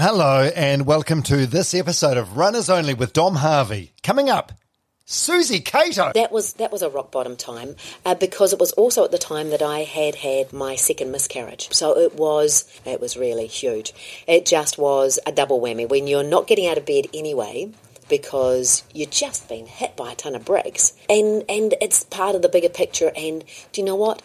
Hello, and welcome to this episode of Runners Only with Dom Harvey. Coming up, Susie Cato. That was that was a rock bottom time uh, because it was also at the time that I had had my second miscarriage. So it was it was really huge. It just was a double whammy when you're not getting out of bed anyway because you've just been hit by a ton of bricks and and it's part of the bigger picture and do you know what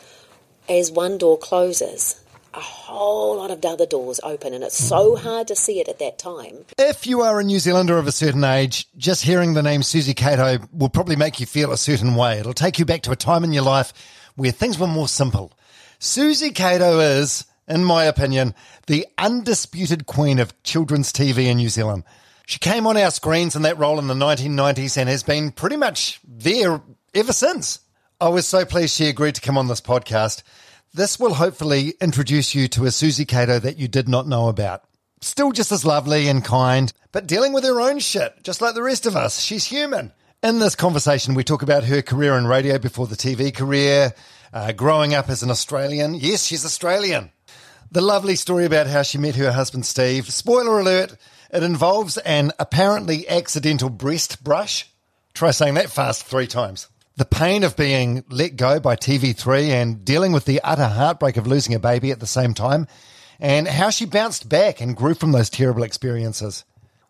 as one door closes a whole lot of other doors open, and it's so hard to see it at that time. If you are a New Zealander of a certain age, just hearing the name Susie Cato will probably make you feel a certain way. It'll take you back to a time in your life where things were more simple. Susie Cato is, in my opinion, the undisputed queen of children's TV in New Zealand. She came on our screens in that role in the 1990s and has been pretty much there ever since. I was so pleased she agreed to come on this podcast. This will hopefully introduce you to a Susie Cato that you did not know about. Still just as lovely and kind, but dealing with her own shit, just like the rest of us. She's human. In this conversation, we talk about her career in radio before the TV career, uh, growing up as an Australian. Yes, she's Australian. The lovely story about how she met her husband Steve. Spoiler alert, it involves an apparently accidental breast brush. Try saying that fast three times the pain of being let go by TV3 and dealing with the utter heartbreak of losing a baby at the same time, and how she bounced back and grew from those terrible experiences.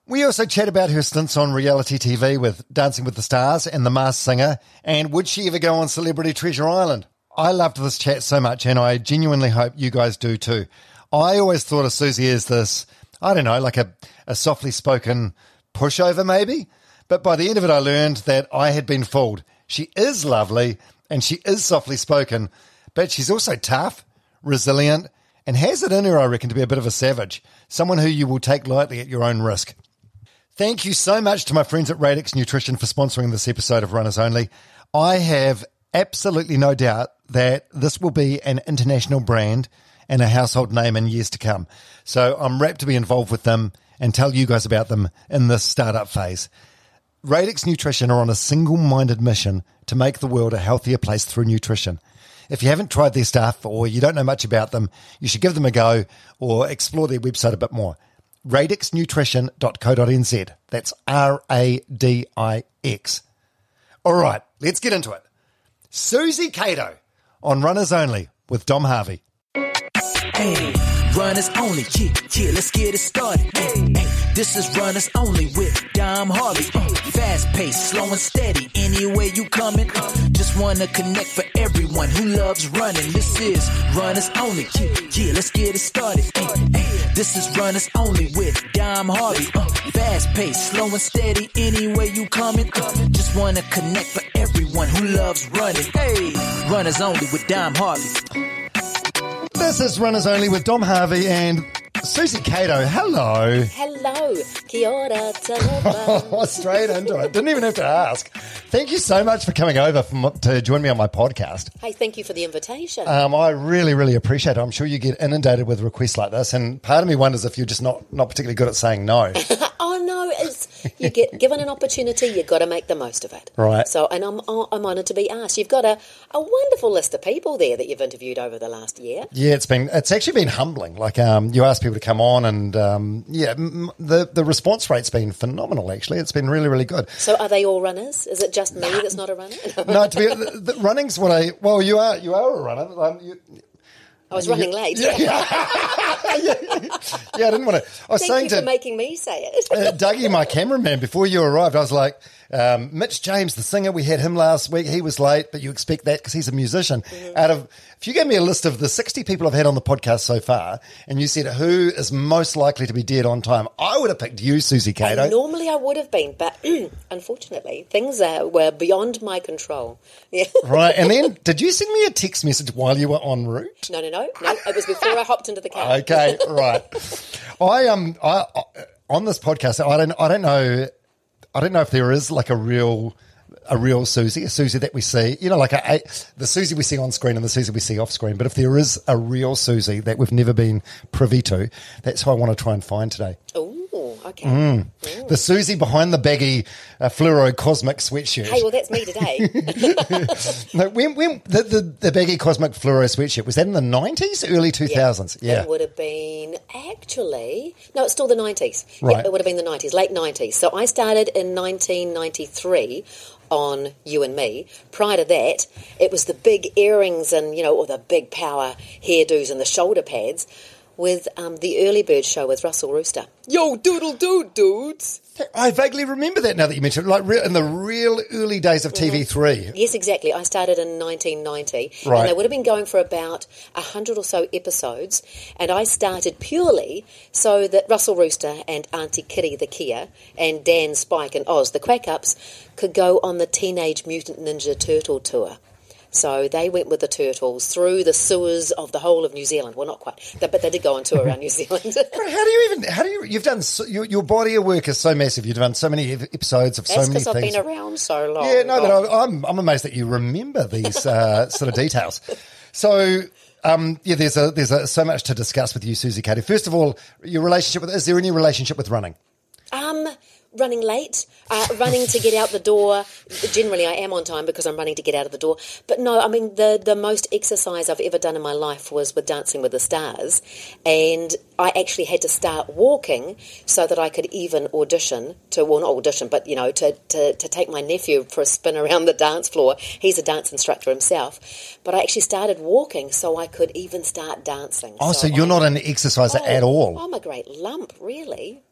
We also chat about her stints on reality TV with Dancing with the Stars and The Masked Singer, and would she ever go on Celebrity Treasure Island? I loved this chat so much, and I genuinely hope you guys do too. I always thought of Susie as this, I don't know, like a, a softly spoken pushover maybe. But by the end of it, I learned that I had been fooled she is lovely and she is softly spoken, but she's also tough, resilient, and has it in her, I reckon, to be a bit of a savage, someone who you will take lightly at your own risk. Thank you so much to my friends at Radix Nutrition for sponsoring this episode of Runners Only. I have absolutely no doubt that this will be an international brand and a household name in years to come. So I'm rapt to be involved with them and tell you guys about them in this startup phase. Radix Nutrition are on a single minded mission to make the world a healthier place through nutrition. If you haven't tried their stuff or you don't know much about them, you should give them a go or explore their website a bit more. radixnutrition.co.nz. That's R A D I X. All right, let's get into it. Susie Cato on Runners Only with Dom Harvey. Hey, runners only, yeah, yeah, let's get it started. Hey, hey. This is runners only with Dom Harvey. Uh, fast paced, slow and steady. Anywhere you coming, uh, just wanna connect for everyone who loves running. This is runners only. Yeah, yeah let's get it started. this is runners only with Dom Harvey. Uh, fast paced, slow and steady. Anywhere you coming, uh, just wanna connect for everyone who loves running. Hey, runners only with Dom Harvey. This is Runners Only with Dom Harvey and Susie Cato, hello. Hello. Kia ora, Straight into it. Didn't even have to ask. Thank you so much for coming over from, to join me on my podcast. Hey, thank you for the invitation. Um, I really, really appreciate it. I'm sure you get inundated with requests like this, and part of me wonders if you're just not, not particularly good at saying no. no. It's, you get given an opportunity, you've got to make the most of it. Right. So, and I'm, I'm honoured to be asked. You've got a, a wonderful list of people there that you've interviewed over the last year. Yeah, it's been, it's actually been humbling. Like, um, you ask people to come on, and um, yeah, m- the the response rate's been phenomenal. Actually, it's been really really good. So, are they all runners? Is it just me that's not a runner? no, to be the, the running's what I. Well, you are you are a runner. Um, you, I was running late. Yeah, yeah. yeah, yeah, I didn't want to. I was Thank saying to for making me say it. uh, Dougie, my cameraman, before you arrived, I was like, um, Mitch James, the singer, we had him last week. He was late, but you expect that because he's a musician. Mm-hmm. Out of, if you gave me a list of the 60 people I've had on the podcast so far, and you said who is most likely to be dead on time, I would have picked you, Susie Cato. normally I would have been, but unfortunately, things uh, were beyond my control. Yeah. right. And then, did you send me a text message while you were en route? No, no, no, no. It was before I hopped into the car. Okay, right. I um, I, I on this podcast, I don't, I don't know I don't know if there is like a real a real Susie, a Susie that we see, you know, like a, a, the Susie we see on screen and the Susie we see off screen. But if there is a real Susie that we've never been privy to, that's who I want to try and find today. Oh, okay. The Susie behind the baggy uh, fluoro cosmic sweatshirt. Hey, well, that's me today. no, when, when the, the, the baggy cosmic fluoro sweatshirt, was that in the 90s, early 2000s? Yeah. It would have been actually no, it's still the nineties. Right. it would have been the nineties, late nineties. So I started in nineteen ninety three on you and me. Prior to that, it was the big earrings and you know, or the big power hairdos and the shoulder pads with um, the early bird show with Russell Rooster. Yo, doodle doo dudes. I vaguely remember that now that you mention it, like re- in the real early days of TV3. Yes, exactly. I started in 1990, Right. and they would have been going for about a hundred or so episodes. And I started purely so that Russell Rooster and Auntie Kitty the Kia and Dan Spike and Oz the Quack Ups could go on the Teenage Mutant Ninja Turtle tour. So they went with the turtles through the sewers of the whole of New Zealand. Well, not quite, but they did go on tour around New Zealand. How do you even, how do you, you've done, so, your, your body of work is so massive. You've done so many episodes of That's so many because I've things. been around so long. Yeah, no, but I- I'm I'm amazed that you remember these uh, sort of details. So. Um, yeah, there's a there's a, so much to discuss with you, Susie Cato. First of all, your relationship with is there any relationship with running? Um, running late, uh, running to get out the door. Generally, I am on time because I'm running to get out of the door. But no, I mean the the most exercise I've ever done in my life was with Dancing with the Stars, and I actually had to start walking so that I could even audition to well not audition, but you know to to to take my nephew for a spin around the dance floor. He's a dance instructor himself, but I actually started walking so I could even start dancing. Oh, so, you're I- not an exerciser Oh, at all. I'm a great lump, really.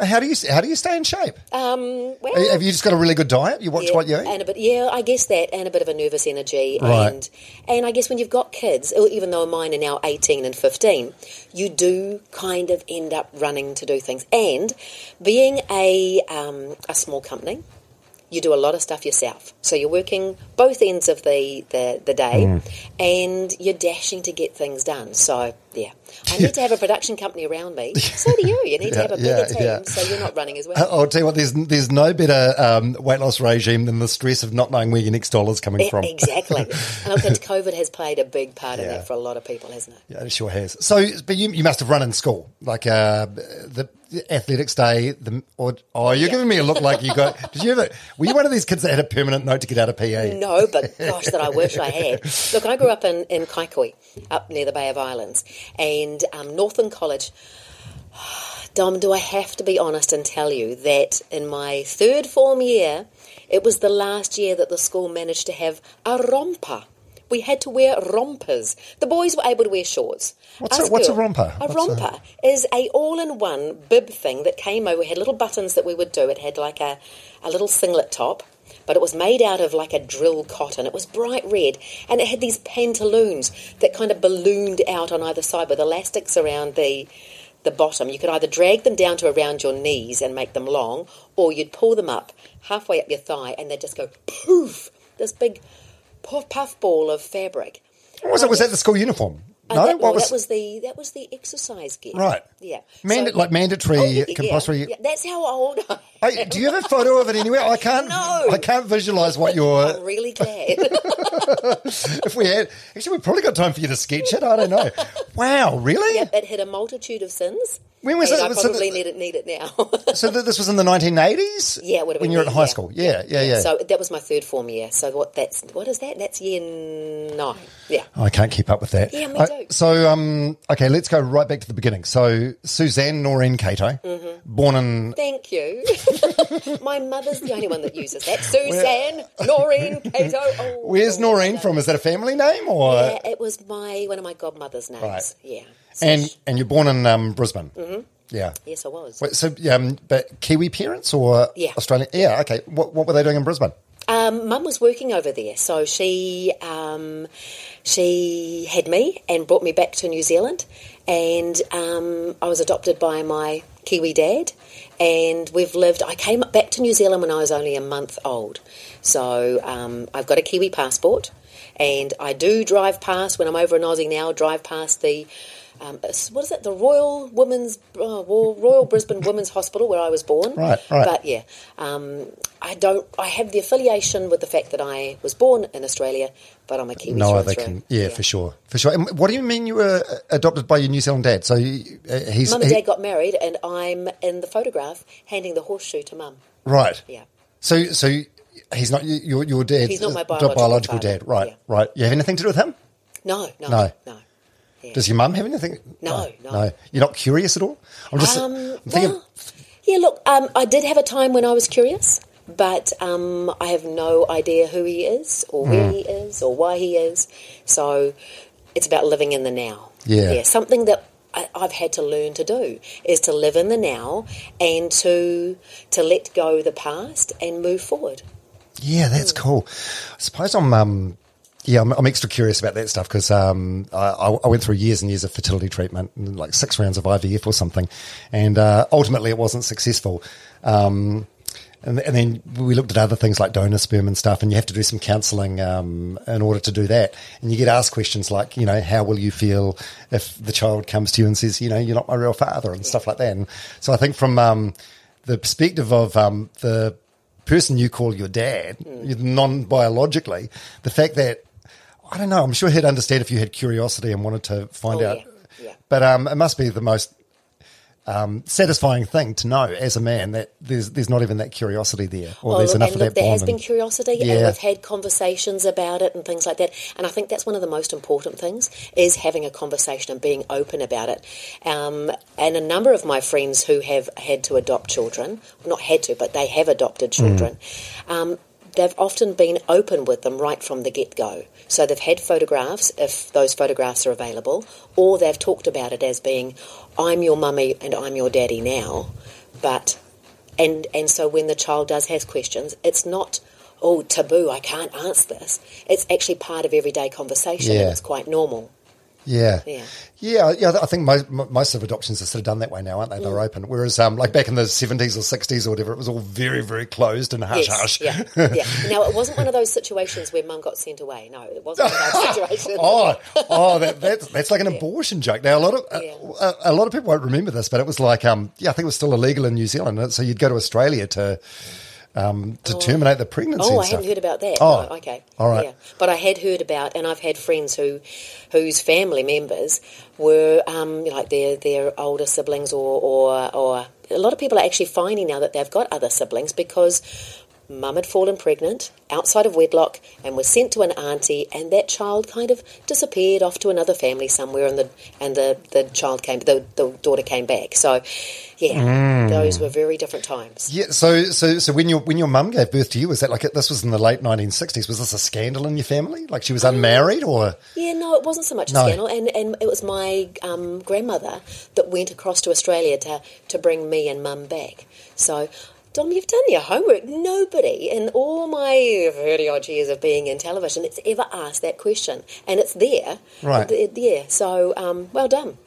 How do you how do you stay in shape? Um, well, Have you just got a really good diet? You watch yeah, what you eat. and a bit, yeah, I guess that, and a bit of a nervous energy, Right. and and I guess when you've got kids, even though mine are now eighteen and fifteen, you do kind of end up running to do things, and being a um, a small company. You do a lot of stuff yourself, so you're working both ends of the, the, the day, Mm. and you're dashing to get things done. So yeah, I need to have a production company around me. So do you. You need to have a bigger yeah, team, yeah. so you're not running as well. I'll tell you what. There's there's no better um, weight loss regime than the stress of not knowing where your next dollar's coming from. Exactly. and I think COVID has played a big part in Yeah. that for a lot of people, hasn't it? Yeah, it sure has. So, but you, you must have run in school, like uh, the, athletics day. The or oh, you're Yeah. giving me a look like you got. Did you ever? Were you one of these kids that had a permanent note to get out of PE? No, but gosh, that I wish I had. Look, I grew up in, in Kaikohe, up near the Bay of Islands, and um, Northland College. Dom, do I have to be honest and tell you that in my third form year, it was the last year that the school managed to have a romper. We had to wear rompers. The boys were able to wear shorts. What's a- what's a romper? A What's a- romper is a all-in-one bib thing that came over. Had little buttons that we would do. It had like a, a little singlet top, but it was made out of like a drill cotton. It was bright red, and it had these pantaloons that kind of ballooned out on either side with elastics around the the bottom. You could either drag them down to around your knees and make them long, or you'd pull them up halfway up your thigh, and they'd just go poof. This big puff, puff ball of fabric. What was it? Was that the school uniform? Uh, No, that, what no, was, that was the that was the exercise gear. Right. Yeah. Manda- So- like mandatory, Oh, yeah, yeah, compulsory. yeah. That's how old I Hey, do you have a photo of it anywhere? I can't. No. I can't visualize what your. I'm really glad. If we had, actually, we've probably got time for you to sketch it. I don't know. Wow, really? yep, it had a multitude of sins. When was and it? I So probably the- need it need it now. So th- this was in the 1980s. yeah, it would have when you were at high yeah. school. Yeah, yeah, yeah. So that was my third form year. So what that's what is that? That's year nine. Yeah. I can't keep up with that. Yeah, me I- too. so, um, okay, let's go right back to the beginning. So, Suzanne Noreen Cato, Mm-hmm. born in. Thank you. my mother's the only one that uses that. Suzanne, Noreen, Cato. Oh, Where's oh, Noreen from? Is that a family name or? Yeah, it was my one of my godmother's names. Right. Yeah. And and you're born in um, Brisbane. Mm-hmm. Yeah. yes, I was. Wait, so, um, but Kiwi parents or Yeah. Australian? Yeah. Okay. What what were they doing in Brisbane? Um, Mum was working over there, so she um, she had me and brought me back to New Zealand, and um, I was adopted by my Kiwi dad, and we've lived. I came back to New Zealand when I was only a month old, so um, I've got a Kiwi passport, and I do drive past when I'm over in Aussie now. Drive past the um, what is it? The Royal Women's uh, Royal Brisbane Women's Hospital, where I was born. Right, right. But yeah, um, I don't. I have the affiliation with the fact that I was born in Australia, but I'm a Kiwi. No other can. Yeah, for sure, for sure. And what do you mean you were adopted by your New Zealand dad? So you, uh, he's Mum and he- Dad got married, and I'm in the photograph handing the horseshoe to Mum. right. Yeah. So so he's not your your dad. He's not my biological biological dad. Right. Yeah. Right. You have anything to do with him? No, no, No. no. Yeah. Does your mum have anything? No, no. You're not curious at all. I'm just. Um, I'm thinking. well, yeah, look, um, I did have a time when I was curious, but um, I have no idea who he is or where Hmm. he is or why he is. So it's about living in the now. Yeah. something that I, I've had to learn to do is to live in the now and to to let go the past and move forward. Yeah, that's cool. I suppose I'm. Um, yeah, I'm, I'm extra curious about that stuff because um, I, I went through years and years of fertility treatment, like six rounds of IVF or something, and uh, ultimately it wasn't successful. Um, and, and then we looked at other things like donor sperm and stuff, and you have to do some counselling um, in order to do that. And you get asked questions like, you know, how will you feel if the child comes to you and says, you know, you're not my real father, and stuff like that. And so I think from um, the perspective of um, the person you call your dad, non biologically, the fact that I don't know, I'm sure he'd understand if you had curiosity and wanted to find Oh, out. yeah, yeah. But um, it must be the most um, satisfying thing to know as a man that there's there's not even that curiosity there, or there's enough and of look, that there has been curiosity, Yeah. and we've had conversations about it and things like that. And I think that's one of the most important things is having a conversation and being open about it. Um, and a number of my friends who have had to adopt children, not had to, but they have adopted children. Um, They've often been open with them right from the get go. So they've had photographs, if those photographs are available, or they've talked about it as being, I'm your mummy and I'm your daddy now, but and and so when the child does has questions, it's not oh taboo. I can't answer this. It's actually part of everyday conversation, Yeah. and it's quite normal. Yeah. Yeah. Yeah, yeah. I think most, most of adoptions are sort of done that way now, aren't they? They're Mm. open. Whereas, um, like back in the seventies or sixties or whatever, it was all very, very closed and hush, hush. yeah, yeah. Now it wasn't one of those situations where mum got sent away. No, it wasn't one of those situations. Oh, oh, that, that's that's like an abortion joke. Now a lot of uh, Yeah. a, a lot of people won't remember this, but it was like, um, yeah, I think it was still illegal in New Zealand. So you'd go to Australia to um, to terminate the pregnancy. Oh, I stuff. hadn't heard about that. Oh, no, okay. all right. Yeah. But I had heard about, and I've had friends who, whose family members were um, like their their older siblings, or, or or a lot of people are actually finding now that they've got other siblings because mum had fallen pregnant outside of wedlock and was sent to an auntie, and that child kind of disappeared off to another family somewhere, and the and the, the child came, the, the daughter came back. So, yeah, Mm. those were very different times. Yeah, so so so when your when your mum gave birth to you, was that like this was in the late nineteen sixties? Was this a scandal in your family? Like she was unmarried, or Yeah, no, it wasn't so much a No. scandal, and and it was my um, grandmother that went across to Australia to to bring me and mum back. So. Dom, you've done your homework. Nobody in all my 30 odd years of being in television has ever asked that question. And it's there. Right. It- Yeah. So, um, well done.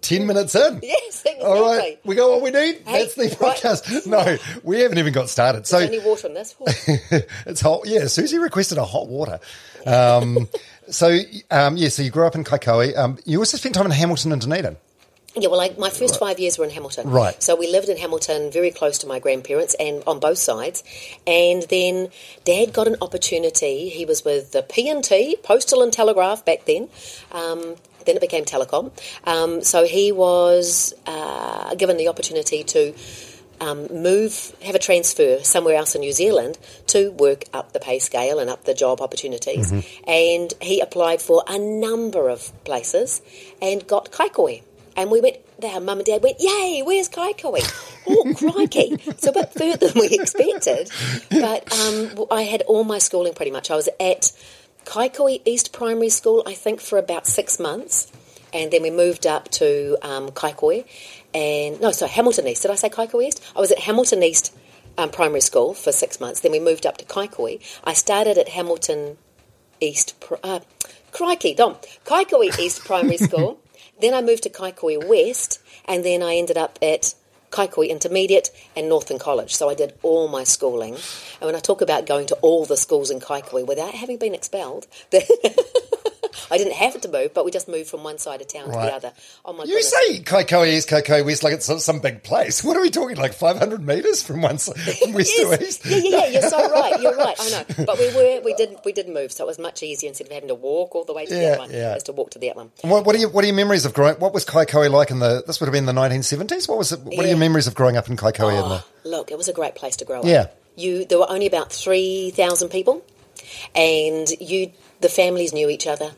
ten minutes in? Yes, exactly. All right, we got what we need. Hey, That's the right. No, we haven't even got started. So There's only water in this. It's hot. Yeah, Susie requested a hot water. Um, so um, yeah, so you grew up in Kaikohe. Um, you also spent time in Hamilton and Dunedin. Yeah, well, like my first five years were in Hamilton. Right. So we lived in Hamilton, very close to my grandparents, and on both sides. And then Dad got an opportunity. He was with the P and T, Postal and Telegraph back then. Um, then it became Telecom. Um, so he was uh, given the opportunity to um, move, have a transfer somewhere else in New Zealand to work up the pay scale and up the job opportunities. And he applied for a number of places and got Kaikohe. And we went, our mum and dad went, yay, where's Kaikohe? Oh, crikey. So a bit further than we expected. But um, I had all my schooling pretty much. I was at Kaikohe East Primary School, I think, for about six months. And then we moved up to um, Kaikohe. And, no, sorry, Hamilton East. Did I say Kaikohe East? I was at Hamilton East um, Primary School for six months. Then we moved up to Kaikohe. I started at Hamilton East, uh, crikey, Dom, Kaikohe East Primary School. Then I moved to Kaikohe West, and then I ended up at Kaikohe Intermediate and Northland College. So I did all my schooling. And when I talk about going to all the schools in Kaikohe without having been expelled, I didn't have to move, but we just moved from one side of town to the other. Oh my You goodness. say Kaikohe East, Kaikohe West, like it's some- some big place. What are we talking? Like 500 metres from one side, from west Yes. to east? Yeah, yeah, yeah. You're so right. You're right. I know. But we were, we did, we did move, so it was much easier instead of having to walk all the way to Yeah, the other one, yeah. is to walk to the other one. What, what are your What are your memories of growing? What was Kaikohe like in the? This would have been the 1970s. What was it? What are your memories of growing up in Kaikohe? in the, Oh, look, it was a great place to grow up. Yeah. You, there were only about three thousand people, and you, the families knew each other.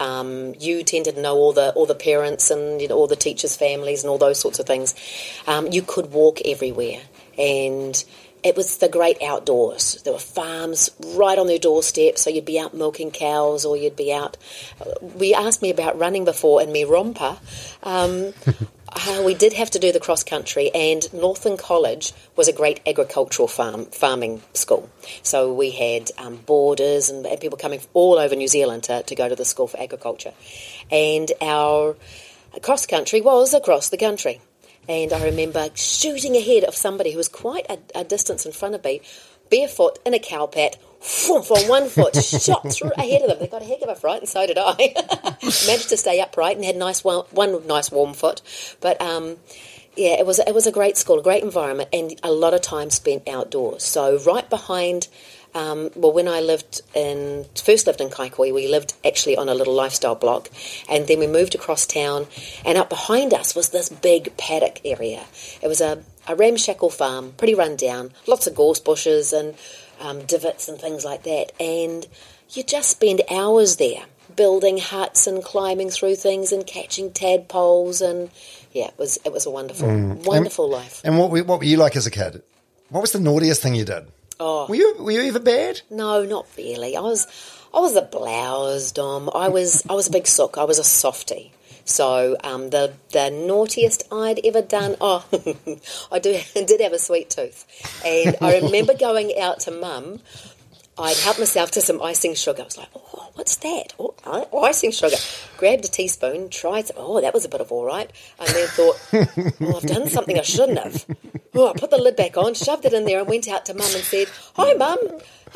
Um, you tended to know all the all the parents and you know, all the teachers' families and all those sorts of things. Um, you could walk everywhere, and it was the great outdoors. There were farms right on their doorstep, so you'd be out milking cows, or you'd be out. We asked me about running before in me romper. Um, uh, we did have to do the cross country, and Northland College was a great agricultural farm farming school. So we had um, boarders and, and people coming all over New Zealand to, to go to the school for agriculture, and our cross country was across the country. And I remember shooting ahead of somebody who was quite a, a distance in front of me, barefoot in a cow on one foot, shot through ahead of them. They got a heck of a fright, and so did I. Managed to stay upright and had nice one, one nice warm foot. But um, yeah, it was it was a great school, a great environment, and a lot of time spent outdoors. So right behind. Um, well, when I lived in first lived in Kaikohe, we lived actually on a little lifestyle block, and then we moved across town, and up behind us was this big paddock area. It was a, a ramshackle farm, pretty run down, lots of gorse bushes and um, divots and things like that, and you just spend hours there building huts and climbing through things and catching tadpoles and yeah, it was it was a wonderful wonderful life. and what were, what were you like as a kid? What was the naughtiest thing you did? Oh. were you were you ever bad? No, not really. I was, I was a blouse, Dom. I was, I was a big sook. I was a softie. So um, the the naughtiest I'd ever done. Oh, I do did have a sweet tooth, and I remember going out to Mum. I'd help myself to some icing sugar. I was like, oh, what's that? Oh, icing sugar. Grabbed a teaspoon, tried some. Oh, that was a bit of all right. And then thought, oh, I've done something I shouldn't have. Oh, I put the lid back on, shoved it in there, and went out to Mum and said, hi, Mum.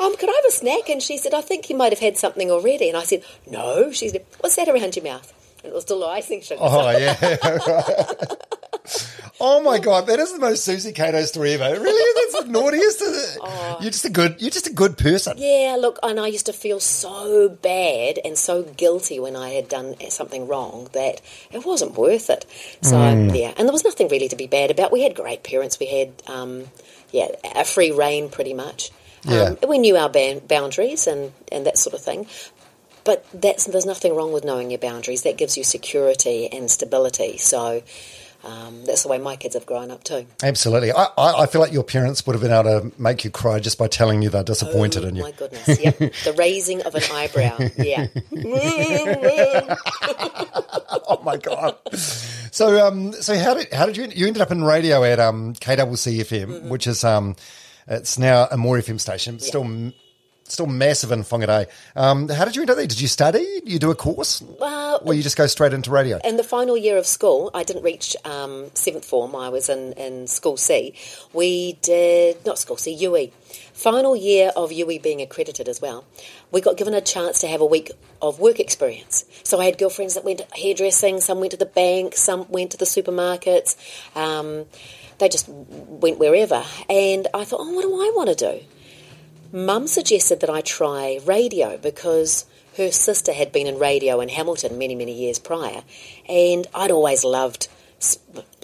Um, could I have a snack? And she said, I think you might have had something already. And I said, no. She said, what's that around your mouth? It was icing sugar. Oh yeah. oh my god, that is the most Susie Cato story ever. It really is. That's the naughtiest. You're just a good. You're just a good person. Yeah, look, and I used to feel so bad and so guilty when I had done something wrong that it wasn't worth it. So yeah, and there was nothing really to be bad about. We had great parents. We had um, yeah, a free reign pretty much. Yeah. Um, we knew our boundaries and, and that sort of thing. But that's there's nothing wrong with knowing your boundaries. That gives you security and stability. So um, that's the way my kids have grown up too. Absolutely. I, I, I feel like your parents would have been able to make you cry just by telling you they're disappointed oh, in you. Oh my goodness! Yep, the raising of an eyebrow. Yeah. oh my god. So um so how did how did you you ended up in radio at um KWCFM, Mm-hmm. which is um it's now a more FM station, still m still massive in Whangarei. Um how did you end up there? Did you study? Did you do a course? Well, or you just go straight into radio? in the final year of school, I didn't reach um, seventh form. I was in, in school C. We did not school C, UE. Final year of UE being accredited as well. We got given a chance to have a week of work experience. So I had girlfriends that went hairdressing, some went to the bank, some went to the supermarkets. Um, they just went wherever, and I thought, oh, what do I want to do? Mum suggested that I try radio because her sister had been in radio in Hamilton many, many years prior, and I'd always loved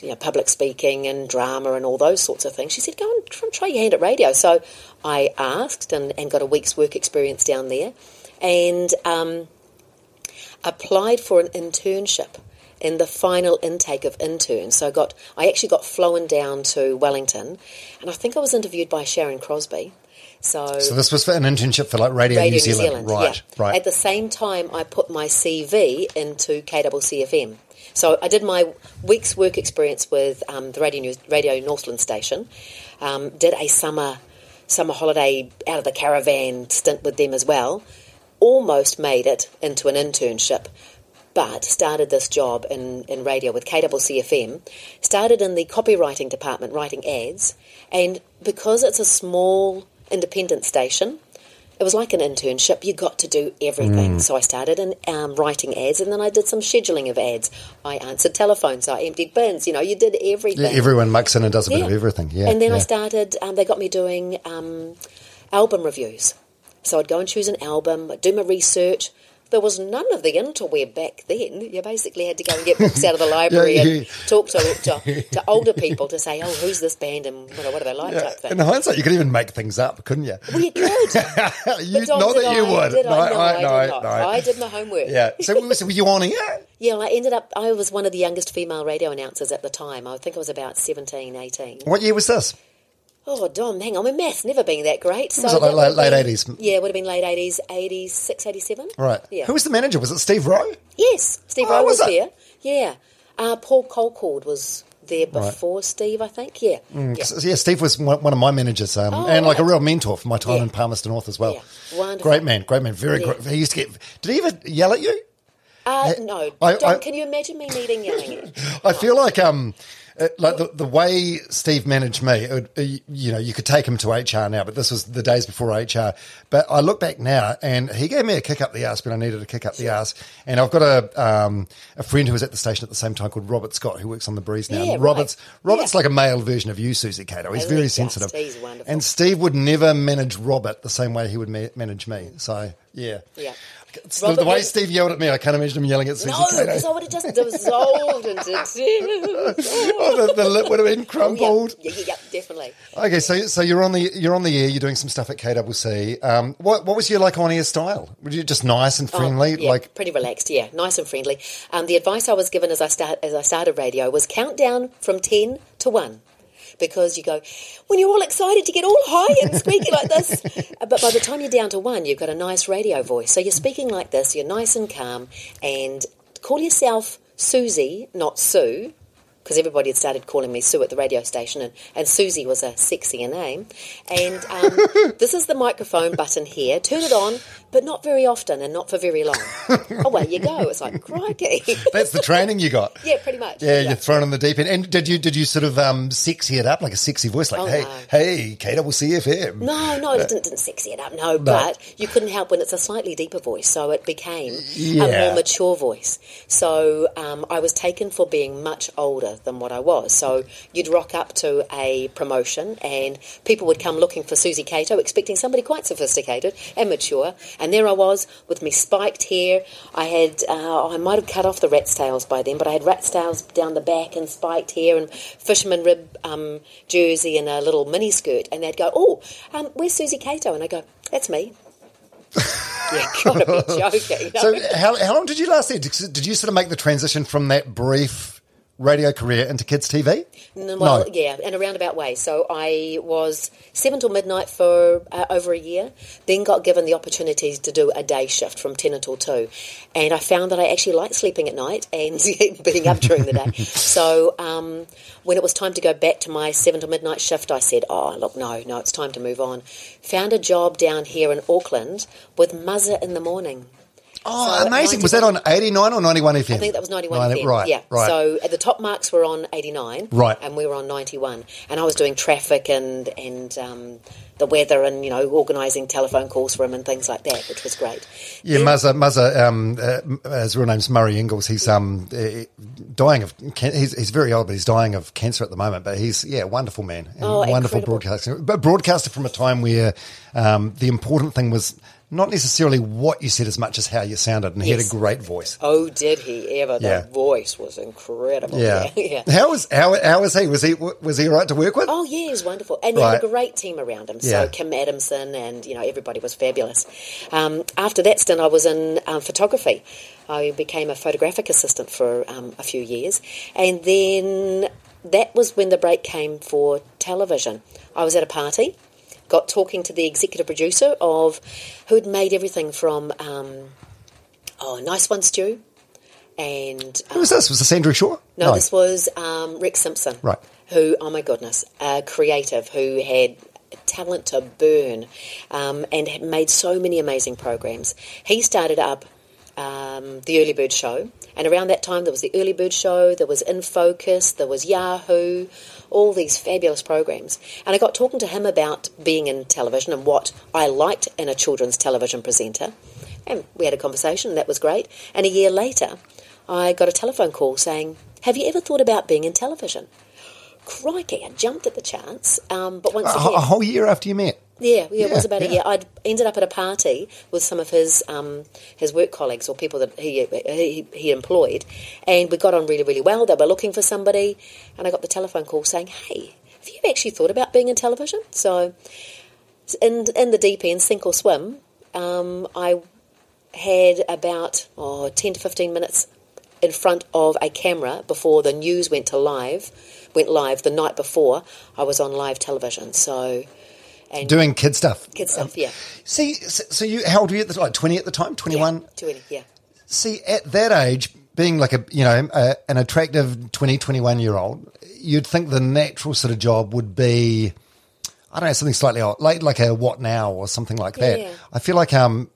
you know, public speaking and drama and all those sorts of things. She said, "Go and try, your hand at radio." So I asked and, and got a week's work experience down there, and um, applied for an internship in the final intake of interns. So I got I actually got flown down to Wellington, and I think I was interviewed by Sharon Crosbie. So, So this was for an internship for like Radio, Radio New Zealand. Right, yeah. right. At the same time, I put my CV into KWCFM. So I did my week's work experience with um, the Radio, News, Radio Northland station. Um, did a summer summer holiday out of the caravan stint with them as well. Almost made it into an internship, but started this job in, in radio with KWCFM. Started in the copywriting department, writing ads, and because it's a small independent station, it was like an internship. You got to do everything. So I started in um, writing ads, and then I did some scheduling of ads. I answered telephones. I emptied bins. You know, you did everything. Yeah, everyone mucks in and does a bit of everything. Yeah, And then I started. Um, they got me doing um, album reviews. So I'd go and choose an album, I'd do my research. There was none of the interweb back then. You basically had to go and get books out of the library Yeah, and talk to, to to older people to say, "Oh, who's this band and what, what do they like?" type thing. In hindsight, you could even make things up, couldn't you? Well, you could. you not that you would. Did I? No, No, I, no, did not. no. I did my homework. Yeah. So, so were you on here? Yeah, I ended up, I was one of the youngest female radio announcers at the time. I think I was about 17, 18. What year was this? Oh, Dom, hang on, my math's never been that great. So Was it like late- late been- 80s? Yeah, it would have been late 80s, 86, 87. Right. Yeah. Who was the manager? Was it Steve Rowe? Yes, Steve Oh, Rowe was was, there. Yeah. Uh, Paul Colcord was there before Steve, I think. Yeah. yeah. Yeah, Steve was one, of my managers, um, Oh, and like a real mentor for my time Yeah. in Palmerston North as well. Yeah. Wonderful. Great man, great man, very Yeah. great. He used to get. Did he ever yell at you? Uh, no. I- Dom, I- can you imagine me needing yelling at? I feel like um, uh, like the, the way Steve managed me, it uh, you know, you could take him to HR now, but this was the days before HR. But I look back now, and he gave me a kick up the ass when I needed a kick up the ass. And I've got a um, a friend who was at the station at the same time called Robert Scott, who works on the breeze now. Yeah, And Robert's. Robert's Yeah. like a male version of you, Susie Cato. He's very sensitive. he's wonderful. And Steve would never manage Robert the same way he would ma- manage me. So yeah, Yeah. The, way Steve yelled at me, I can't imagine him yelling at Susie No, Cato. because I would have just dissolved into oh, the, the lip would have been Oh, crumpled. yeah, yeah, yeah, definitely. Okay, so so you're on the you're on the air. You're doing some stuff at KWC. Um, what what was your like on air style? Were you just nice and friendly? Oh, yeah, Like pretty relaxed, yeah, nice and friendly. Um, the advice I was given as I start as I started radio was count down from ten to one. Because you go, when you're all excited, you get all high and squeaky like this. But by the time you're down to one, you've got a nice radio voice. So you're speaking like this, you're nice and calm, and call yourself Susie, not Sue, because everybody had started calling me Sue at the radio station, and, and Susie was a sexier name. And um, this is the microphone button here. Turn it on, but not very often and not for very long. oh, well, you go. It's like, crikey. that's the training you got. yeah, pretty much. Yeah, you're thrown in the deep end. And did you did you sort of um, sexy it up like a sexy voice, like Oh, hey no. hey KWCFM? No, no, it didn't, didn't sexy it up, no, but you couldn't help when it's a slightly deeper voice, so it became a more mature voice. So um, I was taken for being much older than what I was. So you'd rock up to a promotion and people would come looking for Susie Cato, expecting somebody quite sophisticated and mature. And there I was with me spiked hair. I had, uh, I might have cut off the rat's tails by then, but I had rat's tails down the back and spiked hair and fisherman rib um, jersey and a little mini skirt. And they'd go, Oh, um, where's Susie Cato? And I go, That's me. yeah, gotta be joking. So how how long did you last there? Did, did you sort of make the transition from that brief radio career into kids TV? Well, No. yeah, in a roundabout way. So I was seven till midnight for uh, over a year. Then got given the opportunities to do a day shift from ten until two, and I found that I actually liked sleeping at night and being up during the day. So um, when it was time to go back to my seven till midnight shift, I said, "Oh, look, no, no, it's time to move on." Found a job down here in Auckland with Muzza in the morning. Oh, So, amazing! Was that on eighty nine or ninety one FM? I think that was 91 Ninety- FM. Right, yeah. right. So at the top marks were on 89. Right. And we were on 91. And I was doing traffic and, and um, the weather and, you know, organising telephone calls for him and things like that, which was great. Yeah, Then- Muzza, Muzza, um, uh, his real name's Murray Inglis. He's um, uh, dying of, can- he's, he's very old, but he's dying of cancer at the moment. But he's, yeah, a wonderful man. Oh, wonderful incredible. broadcaster. But broadcaster from a time where um, the important thing was not necessarily what you said as much as how you sounded. And he had a great voice. Oh, did he ever? Yeah. voice was incredible. Yeah. yeah. How was how, how was he? Was he was he right to work with? Oh yeah, he was wonderful, and he had a great team around him. So Kim Adamson and you know everybody was fabulous. Um, after that stint, I was in um, photography. I became a photographic assistant for um, a few years, and then that was when the break came for television. I was at a party, got talking to the executive producer of who had made everything from um, oh, nice one, Stu, and Who was this? Was this Andrew Shaw? no, this was um, Rick Simpson. Right. Who, oh my goodness, a creative who had talent to burn um, and had made so many amazing programs. He started up um, the Early Bird Show. And around that time, there was the Early Bird Show, there was In Focus, there was Yahoo, all these fabulous programs. And I got talking to him about being in television and what I liked in a children's television presenter. And we had a conversation, and that was great. And a year later, I got a telephone call saying, Have you ever thought about being in television? Crikey, I jumped at the chance. Um, but once A, again, a whole year after you met. Yeah, yeah, it was about a year. I'd ended up at a party with some of his um, his work colleagues or people that he, he he employed, and we got on really, really well. They were looking for somebody, and I got the telephone call saying, "Hey, have you actually thought about being in television?" So, in in the deep end, sink or swim, um, I had about oh, 10 to 15 minutes in front of a camera before the news went to live went live the night before I was on live television so and Doing kid stuff. kid stuff yeah See, so so you, how old were you at the time? Like 20 at the time? 21? yeah, 20 yeah See, at that age, being like a, you know, a, an attractive 20, 21 year old, you'd think the natural sort of job would be, I don't know, something slightly odd, like, like a what now or something like that. Yeah. I feel like, um,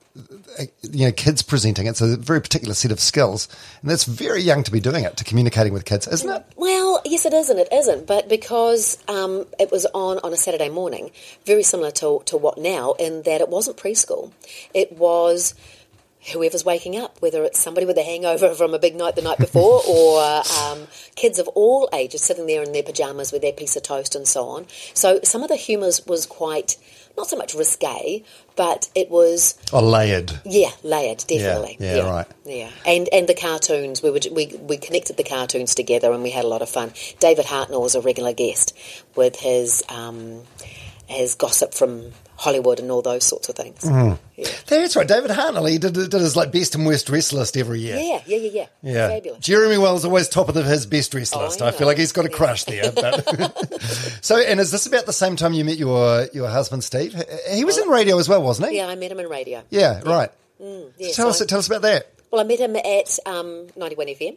you know, kids presenting, it's a very particular set of skills. And that's very young to be doing it, to communicating with kids, isn't it? Well, yes, it is and it isn't, but because um, it was on on a Saturday morning, very similar to, to what now, in that it wasn't preschool. It was whoever's waking up, whether it's somebody with a hangover from a big night the night before, or um, kids of all ages sitting there in their pajamas with their piece of toast and so on. So some of the humour was quite, not so much risque, but it was Or layered. yeah, layered, definitely. yeah, right. Yeah, and and the cartoons we would we we connected the cartoons together and we had a lot of fun. David Hartnell was a regular guest with his um, his gossip from Hollywood and all those sorts of things. Mm-hmm. Yeah. That's right. David Hartnell, he did, did his like best and worst dress list every year. yeah, yeah, yeah, yeah. Yeah. Fabulous. Jeremy Wells always top of the, his best dress Oh, list. I I, feel like he's got a Yeah. crush there. So, and is this about the same time you met your your husband Steve? He was in radio as well, wasn't he? Yeah, I met him in radio. Yeah, right. yeah, tell us so I- tell us about that. Well, I met him at um, ninety one FM,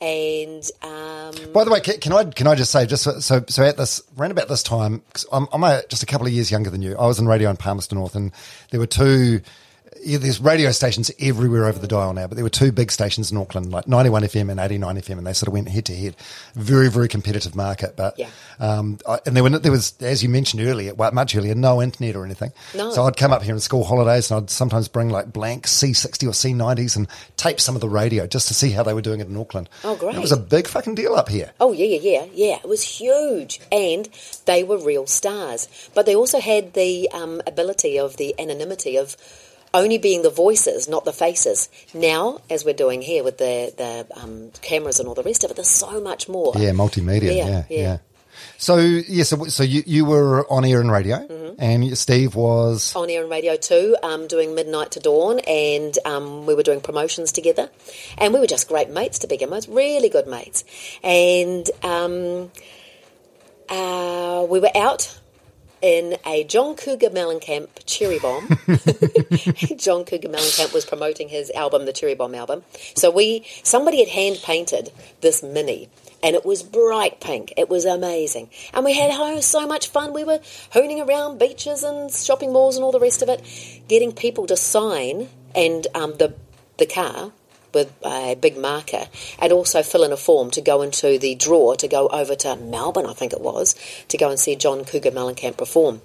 and um, By the way, can, can I can I just say just so so, at this around about this time, 'cause I'm, I'm a, just a couple of years younger than you. I was in radio in Palmerston North, and there were two. Yeah, there's radio stations everywhere over the dial now, but there were two big stations in Auckland, like 91 FM and 89 FM, and they sort of went head to head. Very, very competitive market, but Yeah. um, I, and there, were, there was, as you mentioned earlier, well, much earlier, no internet or anything. No. So I'd come up here in school holidays, and I'd sometimes bring like blank C60 or C90s and tape some of the radio just to see how they were doing it in Auckland. Oh, great. It was a big fucking deal up here. Oh yeah, yeah, yeah, yeah. It was huge, and they were real stars. But they also had the um, ability of the anonymity of only being the voices, not the faces. Now, as we're doing here with the the um, cameras and all the rest of it, there's so much more. Yeah, multimedia. Yeah, Yeah, yeah. yeah. So yeah, so, so you, you were on air and radio, Mm-hmm. and Steve was on air and radio too, um, doing midnight to dawn, and um, we were doing promotions together, and we were just great mates to begin with, really good mates, and um, uh, we were out in a John Cougar Mellencamp cherry bomb. John Cougar Mellencamp was promoting his album, the Cherry Bomb album. So we somebody had hand painted this mini. And it was bright pink. It was amazing. And we had oh, so much fun. We were hooning around beaches and shopping malls and all the rest of it, getting people to sign and um, the, the car with a big marker and also fill in a form to go into the draw to go over to Melbourne, I think it was, to go and see John Cougar Mellencamp perform.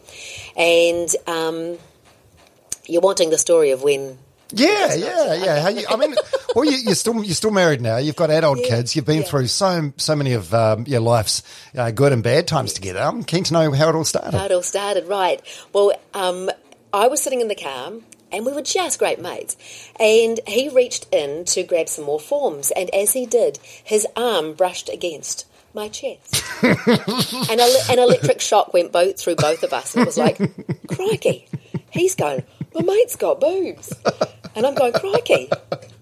And um, you're wanting the story of when. yeah, yeah, yeah. How you, I mean, well, you, you're still you're still married now. You've got adult Yeah, kids. You've been yeah. through so so many of um, your life's uh, good and bad times together. I'm keen to know how it all started. How it all started, right. Well, um, I was sitting in the car and we were just great mates. And he reached in to grab some more forms. And as he did, his arm brushed against my chest. and a, an electric shock went both through both of us. It was like, crikey, he's going, my mate's got boobs. And I'm going, crikey,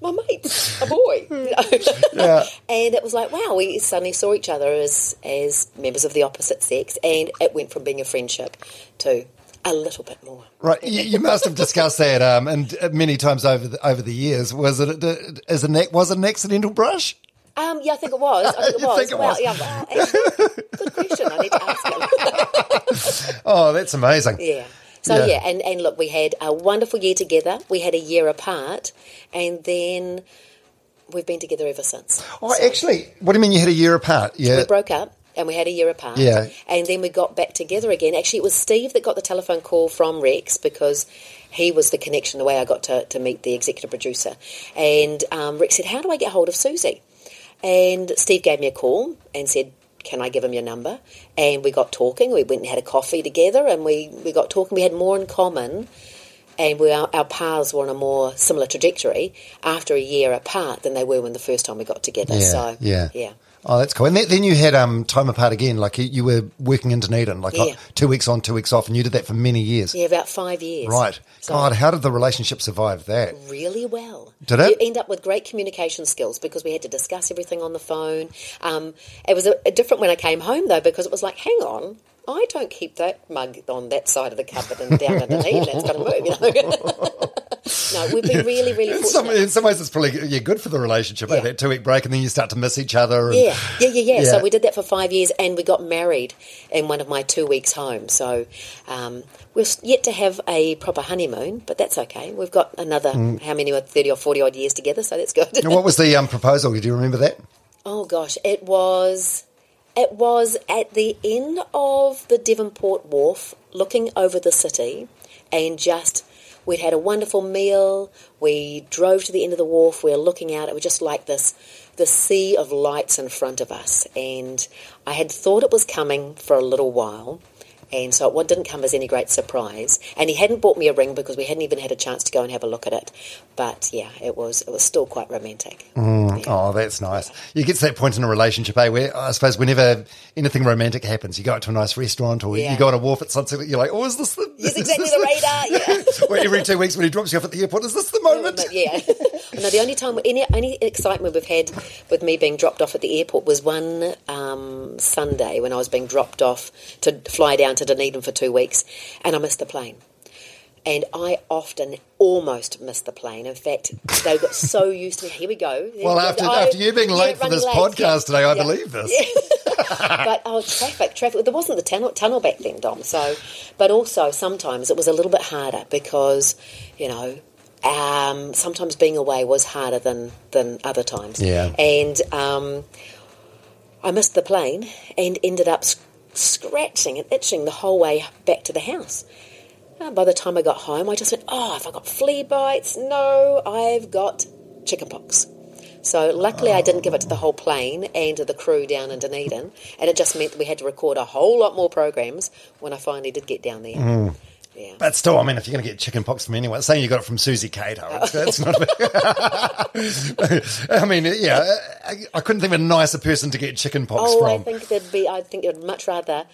my mate's a boy. Yeah. And it was like, wow, we suddenly saw each other as, as members of the opposite sex. And it went from being a friendship to a little bit more. Right, you, you must have discussed that um, and uh, many times over the, over the years. Was it uh, as a ne- was it an accidental brush? Um, yeah, I think it was. I think it was. think it well, was? yeah, well, actually, good question. I need to ask him. Oh, that's amazing. yeah. So Yeah. yeah. and, and look, we had a wonderful year together. We had a year apart, and then we've been together ever since. Oh, actually, what do you mean you had a year apart? Yeah. We broke up and we had a year apart. Yeah. And then we got back together again. Actually, it was Steve that got the telephone call from Rex because he was the connection, the way I got to, to meet the executive producer. And um, Rex said, How do I get hold of Susie? And Steve gave me a call and said, Can I give him your number? And we got talking. We went and had a coffee together and we, we got talking. We had more in common and we, our, our paths were on a more similar trajectory after a year apart than they were when the first time we got together. Yeah, so, yeah. Yeah. Oh, that's cool. And then, then you had um, time apart again, like you, you were working in Dunedin, like Yeah. uh, two weeks on, two weeks off, and you did that for many years. Yeah, about five years. Right. So- God, how did the relationship survive that? really well. Did it? You end up with great communication skills because we had to discuss everything on the phone. Um, it was a, a different when I came home though because it was like, hang on, I don't keep that mug on that side of the cupboard and down underneath. That's got to move, you know. no, we've been really, really In some, in some ways, it's probably yeah, good for the relationship, eh? Yeah. that two week break, and then you start to miss each other. And, Yeah, yeah, yeah, yeah, Yeah. So we did that for five years, and we got married in one of my two weeks home. So um, we're yet to have a proper honeymoon, but that's okay. We've got another Mm. how many? Thirty or forty odd years together, so that's good. And what was the um, proposal? Do you remember that? Oh gosh, it was it was at the end of the Devonport Wharf, looking over the city, and just we'd had a wonderful meal. We drove to the end of the wharf. We were looking out. It was just like this the sea of lights in front of us, and I had thought it was coming for a little while. And so it didn't come as any great surprise. And he hadn't bought me a ring because we hadn't even had a chance to go and have a look at it. But yeah, it was it was still quite romantic. Yeah. Oh, that's nice. You get to that point in a relationship, eh, where I suppose whenever anything romantic happens, you go out to a nice restaurant or Yeah. you go on a wharf at sunset, you're like, oh, is this the. Yes, exactly the radar. Yeah. Or every two weeks when he drops you off at the airport, is this the moment? Yeah. no, the only time, any, any excitement we've had with me being dropped off at the airport was one um, Sunday when I was being dropped off to fly down to Dunedin for two weeks, and I missed the plane. And I often almost missed the plane. In fact, they got so used to me. Here we go. Well, after, I- after you being yeah, late for this late, podcast yeah, today, I yeah. believe this. but oh, traffic, traffic. There wasn't the tunnel, tunnel back then, Dom. So, but also sometimes it was a little bit harder because, you know, um, sometimes being away was harder than than other times. Yeah. And um, I missed the plane and ended up scratching and itching the whole way back to the house. Uh, by the time I got home, I just went, "Oh, have I got flea bites? No, I've got chickenpox." So luckily, I didn't give it to the whole plane and to the crew down in Dunedin, and it just meant that we had to record a whole lot more programs when I finally did get down there. Mm. Yeah. But still, I mean, if you're going to get chicken pox from anyone, saying you got it from Susie Cato, oh. it's, it's not. I mean, yeah, I, I couldn't think of a nicer person to get chicken pox Oh, I think there'd be. I think I'd much rather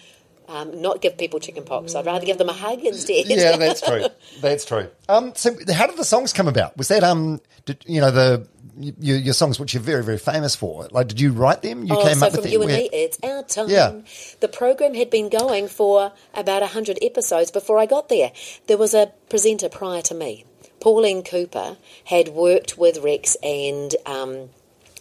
um, not give people chicken pox. I'd rather give them a hug instead. yeah, that's true. That's true. Um, so how did the songs come about? Was that um, did, you know, the your, your songs which you're very very famous for? Like, did you write them? You Oh, came so up from with you them? and Where- me, it's our time. Yeah. The program had been going for about hundred episodes before I got there. There was a presenter prior to me, Pauline Cooper, had worked with Rex and. Um,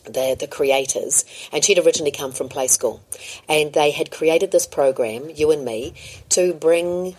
the, the creators, and she'd originally come from Play School, and they had created this program, you and me, to bring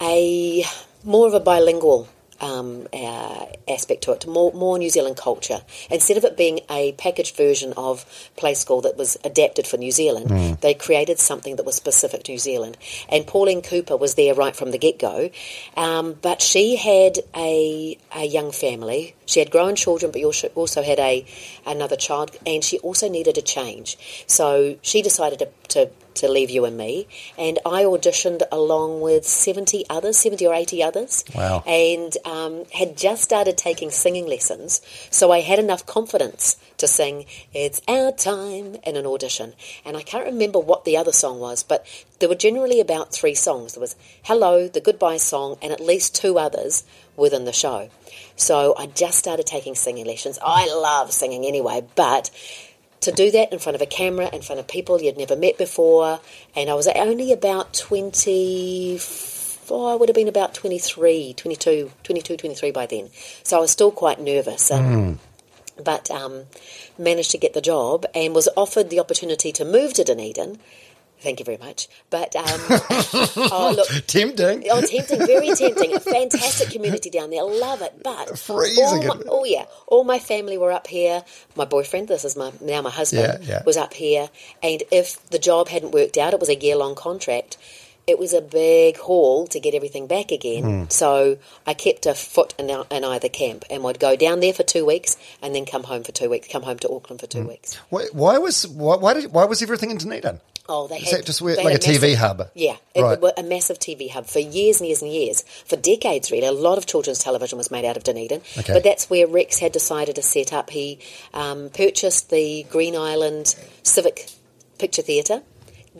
a more of a bilingual um, uh, aspect to it, more more New Zealand culture. Instead of it being a packaged version of Play School that was adapted for New Zealand, they created something that was specific to New Zealand. And Pauline Cooper was there right from the get go, um, but she had a a young family. She had grown children, but also also had a another child, and she also needed a change. So she decided to. to to leave you and me, and I auditioned along with 70 others, 70 or 80 others Wow. and um, had just started taking singing lessons. So I had enough confidence to sing It's Our Time in an audition. And I can't remember what the other song was, but there were generally about three songs. There was Hello, the Goodbye song, and at least two others within the show. So I just started taking singing lessons. I love singing anyway, but to do that in front of a camera, in front of people you'd never met before, and I was only about 20, oh, I would have been about 23, 22, 22, 23 by then. So I was still quite nervous. Um, But um, managed to get the job and was offered the opportunity to move to Dunedin Thank you very much. But um, oh, look, Tempting. Oh, tempting, very tempting. A fantastic community down there. Love it. But Freezing all my- oh yeah, all my family were up here. My boyfriend, this is my now my husband, Yeah, yeah. was up here. And if the job hadn't worked out, it was a year long contract. It was a big haul to get everything back again. Hmm. So I kept a foot in, in either camp and would go down there for two weeks and then come home for two weeks. Come home to Auckland for two Hmm. weeks. Why, why was why, why did why was everything in Dunedin? Oh, they Is had that just they like a TV massive- hub? Yeah, it, Right. a massive TV hub for years and years and years, for decades really. A lot of children's television was made out of Dunedin, Okay. but that's where Rex had decided to set up. He um, purchased the Green Island Civic Picture Theatre,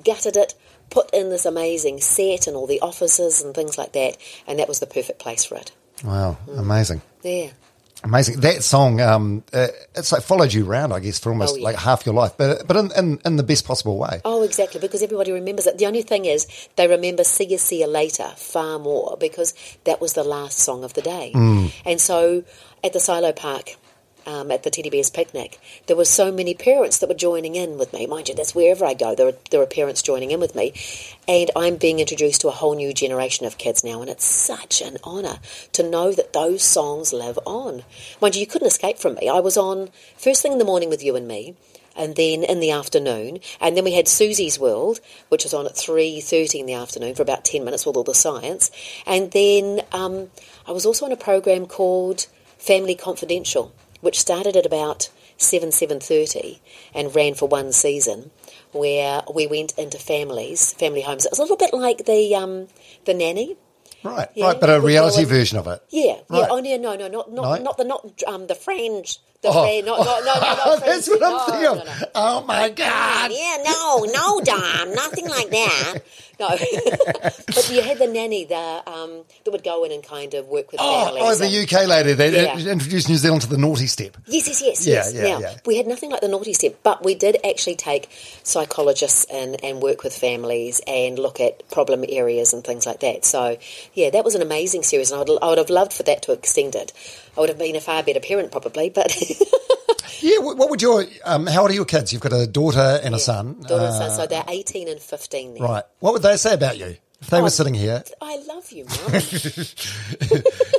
gutted it, put in this amazing set and all the offices and things like that, and that was the perfect place for it. Wow, Hmm. amazing. Yeah. Amazing. That song, um, uh, it's like followed you around, I guess, for almost Oh, yeah. like half your life, but but in, in, in the best possible way. Oh, exactly, because everybody remembers it. The only thing is, they remember See You, See You Later far more because that was the last song of the day. And so at the Silo Park, um, at the Teddy Bears picnic, there were so many parents that were joining in with me. Mind you, that's wherever I go, there are, there are parents joining in with me. And I'm being introduced to a whole new generation of kids now, and it's such an honour to know that those songs live on. Mind you, you couldn't escape from me. I was on first thing in the morning with you and me, and then in the afternoon, and then we had Susie's World, which was on at three thirty in the afternoon for about ten minutes with all the science, and then um, I was also on a program called Family Confidential, which started at about seven seven thirty and ran for one season, where we went into families, family homes. It was a little bit like the um, the nanny. Right, Yeah, right, but a reality in- version of it. Yeah, Right. yeah. Oh no, no, no, not not No? not the not um the fringe. The Oh. fringe, not, not, no, no, not That's what I'm No, thinking no, no. Oh my God. Yeah, no, no, Dom, nothing like that. No, but you had the nanny the, um, that would go in and kind of work with Oh, families. oh, the UK lady that Yeah. introduced New Zealand to the naughty step. Yes, yes, yes, Yeah, yes. yeah, now, yeah. we had nothing like the naughty step, but we did actually take psychologists and, and work with families and look at problem areas and things like that. So, yeah, that was an amazing series, and I would, I would have loved for that to extend it. I would have been a far better parent, probably, but Yeah, what, would your, um, how old are your kids? You've got a daughter and a son. daughter and son, Uh, so they're 18 and 15 now. right. What would they say about you if they Oh. were sitting here? I love you, Mum.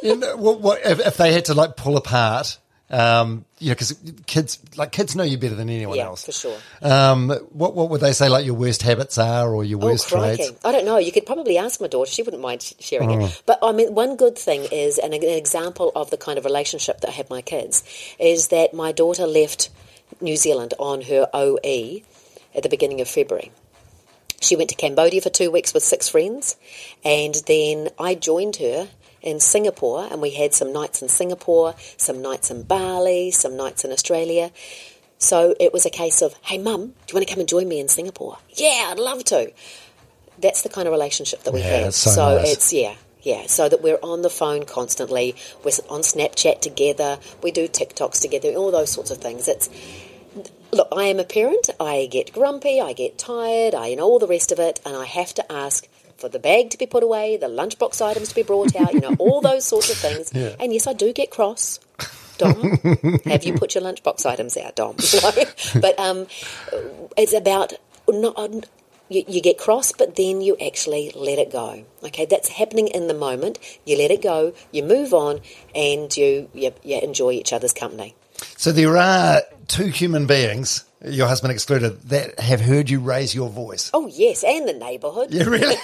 You know, what, if, if they had to like pull apart, um, you know, because kids, like kids know you better than anyone yeah, else. for sure. Um, what, what would they say like your worst habits are or your Oh, worst crikey. traits? I don't know. You could probably ask my daughter. She wouldn't mind sharing Mm. it. But I mean, one good thing is, and an example of the kind of relationship that I have my kids, is that my daughter left New Zealand on her OE at the beginning of February. She went to Cambodia for two weeks with six friends, and then I joined her in Singapore, and we had some nights in Singapore, some nights in Bali, some nights in Australia. So it was a case of, hey, mum, do you want to come and join me in Singapore? Yeah, I'd love to. That's the kind of relationship that we Yeah, have. that's so nice. it's, yeah, yeah. So that we're on the phone constantly. We're on Snapchat together. We do TikToks together, all those sorts of things. It's, look, I am a parent. I get grumpy. I get tired. I, you know, all the rest of it. And I have to ask for the bag to be put away, the lunchbox items to be brought out, you know, all those sorts of things. And yes, I do get cross. Dom, have you put your lunchbox items out, Dom? but um, it's about not. You, you get cross, but then you actually let it go. Okay, that's happening in the moment. You let it go, you move on, and you, you, you enjoy each other's company. So there are two human beings, your husband excluded, that have heard you raise your voice. Oh yes, and the neighbourhood. Yeah, really?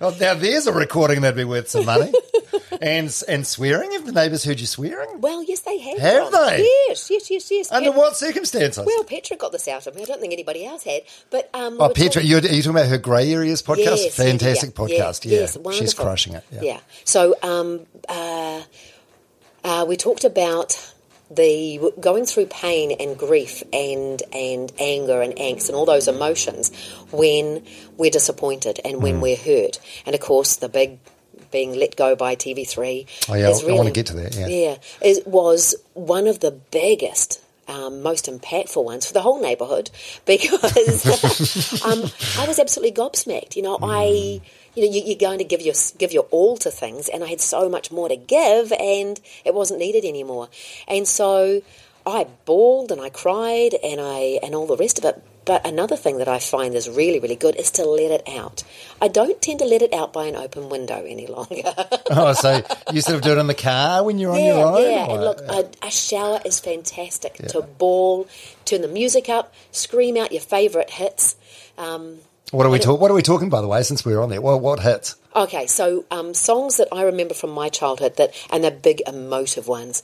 oh, now there's a recording that'd be worth some money. And and swearing? Have the neighbours heard you swearing? Well, yes, they have. Have they? Yes, yes, yes, yes. Under what circumstances? Well, Petra got this out of me. I don't think anybody else had. But um, oh, Petra, talking- you're, are you talking about her Grey Areas podcast? Yes, Fantastic yeah, podcast. Yeah, Yeah, yes, she's crushing it. Yeah. Yeah. So um, uh, uh, we talked about the going through pain and grief and and anger and angst and all those emotions when we're disappointed and Mm. when we're hurt. And of course, the big being let go by TV3. Oh, yeah, is I- I wanna get to that, yeah. yeah, it was one of the biggest. Um, most impactful ones for the whole neighbourhood because um, I was absolutely gobsmacked. You know, I, you know, you, you're going to give your give your all to things, and I had so much more to give, and it wasn't needed anymore. And so I bawled and I cried and I and all the rest of it. but another thing that I find is really, really good is to let it out. I don't tend to let it out by an open window any longer. oh, so you sort of do it in the car when you're on your own? yeah. or- And look, a, a shower is fantastic to bawl, turn the music up, scream out your favourite hits. Um, what are we talking? What are we talking? By the way, since we were on there, what, what hits? Okay, so um, songs that I remember from my childhood that, and they're big emotive ones.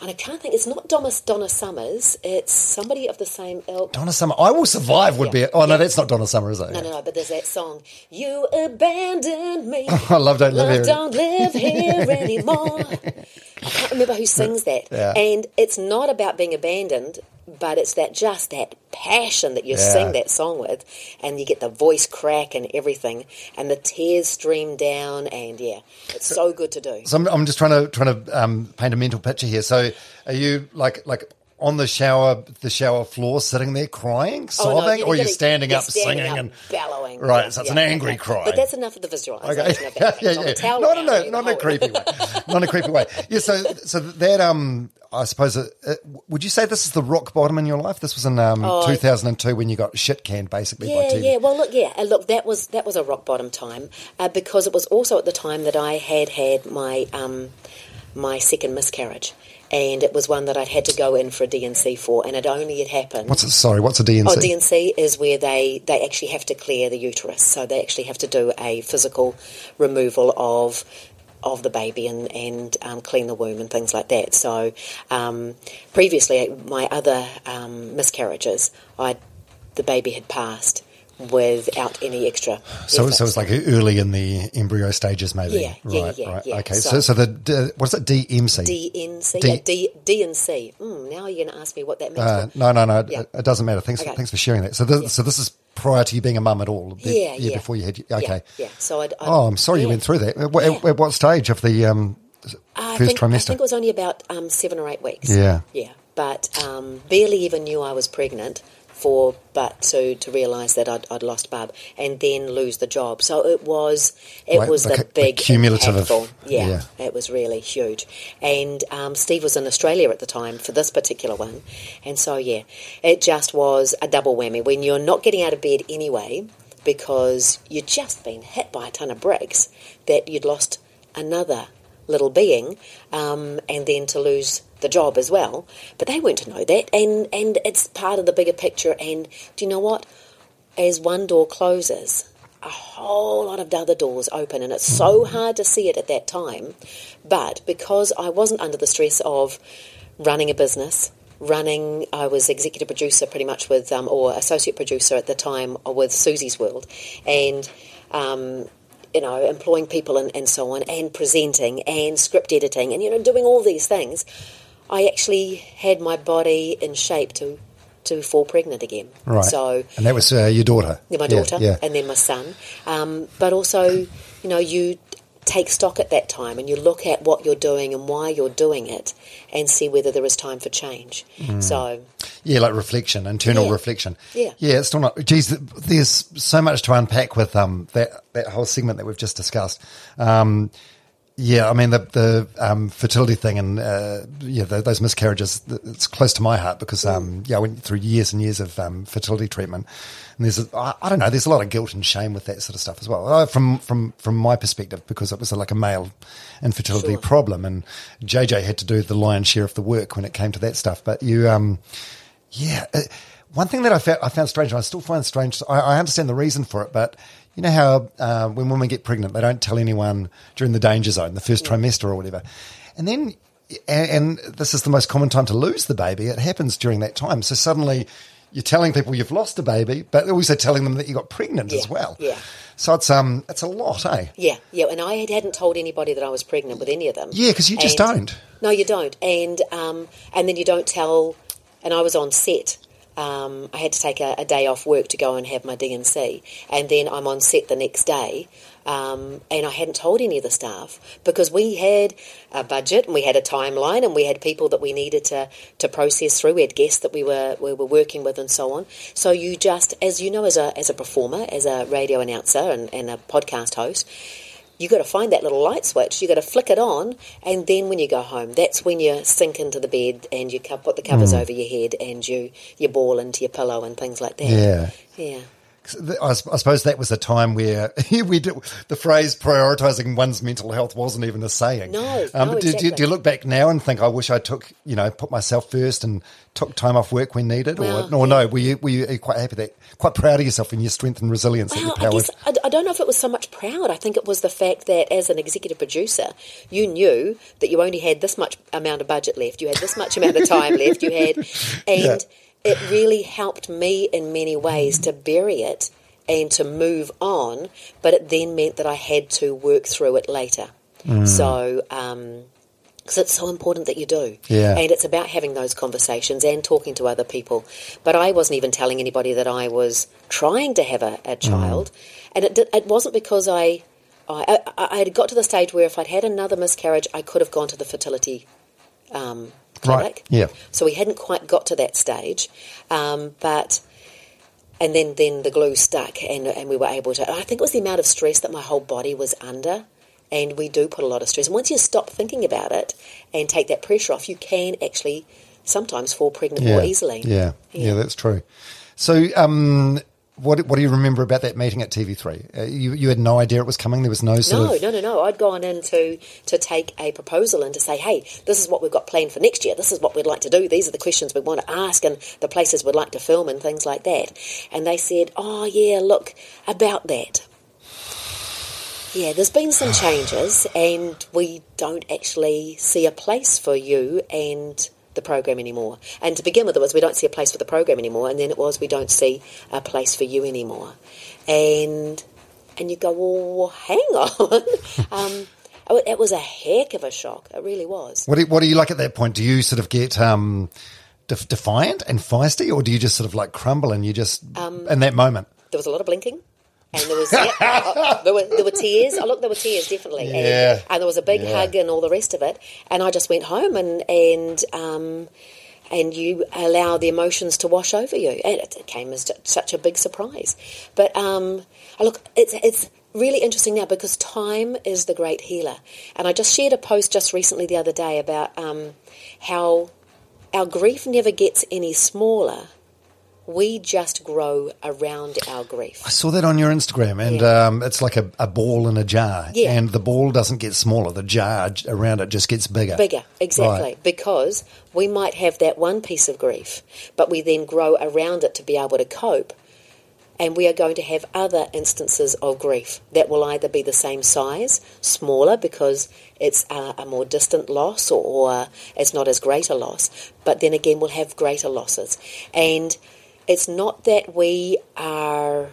And I can't think. It's not Donna, Donna Summers. It's somebody of the same ilk. Donna Summer. I will survive would Yeah. be. Oh no, Yeah. that's not Donna Summer, is it? No, no, no. But there's that song. You abandoned me. I love Don't Live Love Here. don't live here anymore. I can't remember who sings that. Yeah. And it's not about being abandoned, but it's that just that passion that you Yeah. sing that song with, and you get the voice crack and everything, and the tears stream down, and yeah, it's so good to do. So I'm, I'm just trying to trying to um, paint a mental picture here. So are you like like on the shower the shower floor, sitting there crying, Oh, no, sobbing, or you're standing you're up standing singing up, and bellowing. Right, Yeah, so it's yeah, an angry okay. cry. But that's enough of the visualization Okay. yeah, yeah, It's on the yeah. Not in a not in a creepy way. Not in a creepy way. Yeah. So so that um. I suppose. Uh, uh, would you say this is the rock bottom in your life? This was in um, 2002 when you got shit canned basically by Oh, Yeah, TV. yeah. Well, look, yeah. And look, that was that was a rock bottom time uh, because it was also at the time that I had had my um, my second miscarriage, and it was one that I'd had to go in for a DNC for, and it only had happened. What's it? Sorry, what's a DNC? Oh, DNC is where they, they actually have to clear the uterus. So they actually have to do a physical removal of of the baby and, and um, clean the womb and things like that. So um, previously, my other um, miscarriages, I the baby had passed without any extra. So, effort. so it's like early in the embryo stages, maybe. Yeah, yeah, right, yeah, right. yeah. Okay, so, So- so the d- what's it? DMC. DNC, D- yeah, D, DNC. Mm, now you're going to ask me what that means. Uh, no, no, no. Yeah. It, it doesn't matter. Thanks, Okay. thanks for sharing that. So, this, Yeah. so this is prior to you being a mum at all. Be- Yeah, yeah. Before you had, Yeah, okay. yeah. So I'd, I'd, Oh, I'm sorry you went through that. At, what- at- Yeah. at what stage of the um, I first think, I think it was only about um, seven or eight weeks. Yeah. Yeah. But um, barely even knew I was pregnant for, but to, to realise that I'd, I'd lost Bub and then lose the job. So it was, it was the the, cu- the big cumulative impactful. yeah, yeah. it was really huge. And um, Steve was in Australia at the time for this particular one. And so, yeah, it just was a double whammy when you're not getting out of bed anyway because you'd just been hit by a ton of bricks that you'd lost another little being um, and then to lose the job as well. But they weren't to know that. And, and it's part of the bigger picture. And do you know what? As one door closes, a whole lot of other doors open, and it's so hard to see it at that time. But because I wasn't under the stress of running a business, running, I was executive producer pretty much with, um, or associate producer at the time with Susie's World, and um, you know, employing people and, and so on, and presenting and script editing, and you know, doing all these things. I actually had my body in shape to to fall pregnant again. right? So and that was uh, your daughter. yeah, my daughter, Yeah. and then my son. Um, but also, you know, you take stock at that time and you look at what you're doing and why you're doing it and see whether there is time for change. So, Yeah, like reflection, internal Yeah. reflection. Yeah. yeah. It's still not. Geez, there's so much to unpack with um that that whole segment that we've just discussed. Um, yeah, I mean the the um, fertility thing and uh, yeah, the, those miscarriages. It's close to my heart because um, yeah, I went through years and years of um, fertility treatment, and there's I don't know, there's a lot of guilt and shame with that sort of stuff as well. Uh, from from from my perspective, because it was like a male infertility Sure. problem, and JJ had to do the lion's share of the work when it came to that stuff. But you um. Yeah. Uh, one thing that I found, I found strange, and I still find strange, I, I understand the reason for it, but you know how uh, when women get pregnant, they don't tell anyone during the danger zone, the first trimester or whatever. And then, and, and this is the most common time to lose the baby, it happens during that time. So suddenly you're telling people you've lost a baby, but also telling them that you got pregnant as well. yeah. So it's um it's a lot, eh? yeah, yeah. And I had, hadn't told anybody that I was pregnant with any of them. Yeah, because you just And- don't. No, you don't. And um, and then you don't tell. And I was on set. Um, I had to take a, a day off work to go and have my DNC, and then I'm on set the next day. Um, and I hadn't told any of the staff because we had a budget and we had a timeline and we had people that we needed to, to process through. We had guests that we were we were working with and so on. So you just, as you know, as a as a performer, as a radio announcer and, and a podcast host, you got to find that little light switch. You got to flick it on, and then when you go home, that's when you sink into the bed and you put the covers hmm. over your head and you you ball into your pillow and things like that. Yeah. yeah. I, suppose that was a time where we did, the phrase prioritizing one's mental health wasn't even a saying. No, um, no, do, do, exactly. do you look back now and think, I wish I took, you know, put myself first and took time off work when needed? Well, or or yeah. no, were you, were you quite happy that, quite proud of yourself and your strength and resilience Well, I guess I, I don't know if it was so much proud. I think it was the fact that as an executive producer, you knew that you only had this much amount of budget left, you had this much amount of time left, you had, and it really helped me in many ways to bury it and to move on. But it then meant that I had to work through it later. Mm. So. Um, because it's so important that you do. Yeah. And it's about having those conversations and talking to other people. But I wasn't even telling anybody that I was trying to have a, a Mm. child. And it, did, it wasn't because I, I, I, I had got to the stage where if I'd had another miscarriage, I could have gone to the fertility um, clinic. yeah. So we hadn't quite got to that stage. Um, but and then, then the glue stuck and, and we were able to I think it was the amount of stress that my whole body was under and we do put a lot of stress and once you stop thinking about it and take that pressure off you can actually sometimes fall pregnant more easily Yeah, yeah, Yeah. that's true. So, um, what what do you remember about that meeting at TV3? Uh, you you had no idea it was coming. There was no sort no, of no, no, no. I'd gone in to, to take a proposal and to say, hey, this is what we've got planned for next year. This is what we'd like to do. These are the questions we want to ask and the places we'd like to film and things like that. And they said, oh, yeah, look, about that. Yeah, there's been some changes and we don't actually see a place for you and the program anymore. And to begin with, it was we don't see a place for the program anymore, and then it was we don't see a place for you anymore. And and you go, well, hang on. um, it was a heck of a shock. It really was. what do, what do you like at that point? Do you sort of get um, def- defiant and feisty, or do you just sort of like crumble and you just Um, in that moment? There was a lot of blinking. And there was yeah, uh, there were there were tears. Oh look, there were tears definitely. Yeah. And, and there was a big Yeah. hug and all the rest of it. And I just went home and and um, and you allow the emotions to wash over you. And it came as such a big surprise. But um, oh, look, it's it's really interesting now because time is the great healer. And I just shared a post just recently the other day about um, how our grief never gets any smaller. We just grow around our grief. I saw that on your Instagram, and Yeah. um, it's like a, a ball in a jar, Yeah. and the ball doesn't get smaller; the jar j- around it just gets bigger. Bigger, exactly. Right. Because we might have that one piece of grief, but we then grow around it to be able to cope. And we are going to have other instances of grief that will either be the same size, smaller because it's a, a more distant loss or, or it's not as great a loss, but then again we'll have greater losses. And it's not that we are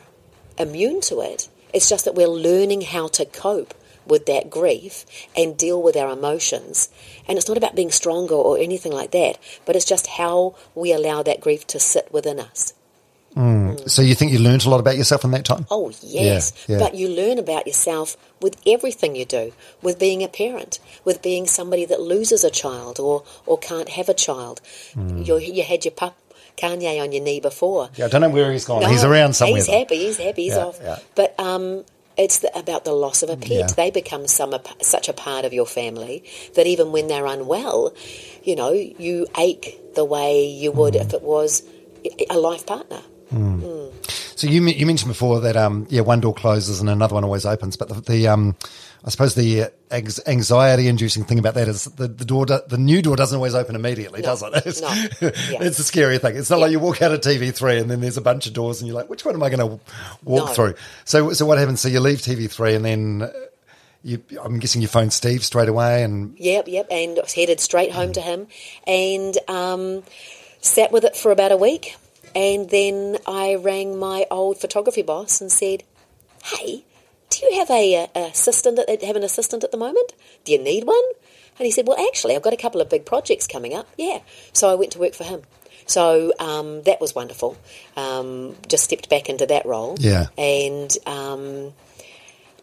immune to it. It's just that we're learning how to cope with that grief and deal with our emotions. And it's not about being stronger or anything like that, but it's just how we allow that grief to sit within us. So you think you learned a lot about yourself in that time? Oh, yes. Yeah, yeah. But you learn about yourself with everything you do, with being a parent, with being somebody that loses a child or, or can't have a child. Hmm. You, you had your pup Kanye on your knee before. Yeah, I don't know where he's gone. No, he's around somewhere. He's though. happy. He's happy. He's Yeah, off. yeah. But um, it's the, about the loss of a pet. Yeah. They become some such a part of your family that even when they're unwell, you know, you ache the way you would Mm. if it was a life partner. So you you mentioned before that um yeah one door closes and another one always opens, but the, the um I suppose the anxiety inducing thing about that is the, the door do, the new door doesn't always open immediately, No, does it? It's, no. Yeah. it's a scary thing. It's not like you walk out of TV three and then there's a bunch of doors and you're like, which one am I going to walk No. through? So so what happens? So you leave TV three and then. uh, You, I'm guessing you phone Steve straight away, and Yep, yep. And headed straight home to him and um, sat with it for about a week. And then I rang my old photography boss and said, "Hey, do you have a, uh assistant? At, have an assistant at the moment? Do you need one?" And he said, "Well, actually, I've got a couple of big projects coming up. Yeah." So I went to work for him. So um, that was wonderful. Um, just stepped back into that role. Yeah. And um,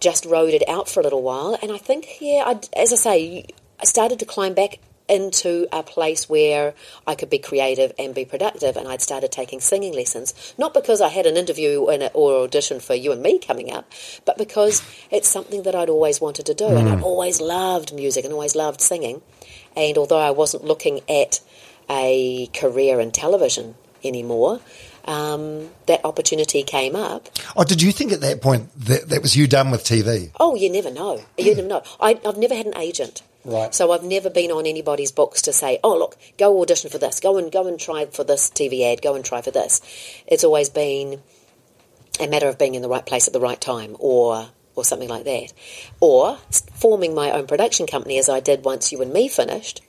just rode it out for a little while. And I think, yeah, I, as I say, I started to climb back into a place where I could be creative and be productive, and I'd started taking singing lessons. Not because I had an interview or audition for you and me coming up, but because it's something that I'd always wanted to do, and I'd always loved music and always loved singing. And although I wasn't looking at a career in television anymore, um, that opportunity came up. Oh, did you think at that point that that was you done with TV? Oh, you never know. You never know. I, I've never had an agent. Right. So I've never been on anybody's books to say, "Oh, look, go audition for this. Go and go and try for this TV ad. Go and try for this." It's always been a matter of being in the right place at the right time, or or something like that, or forming my own production company as I did once you and me finished,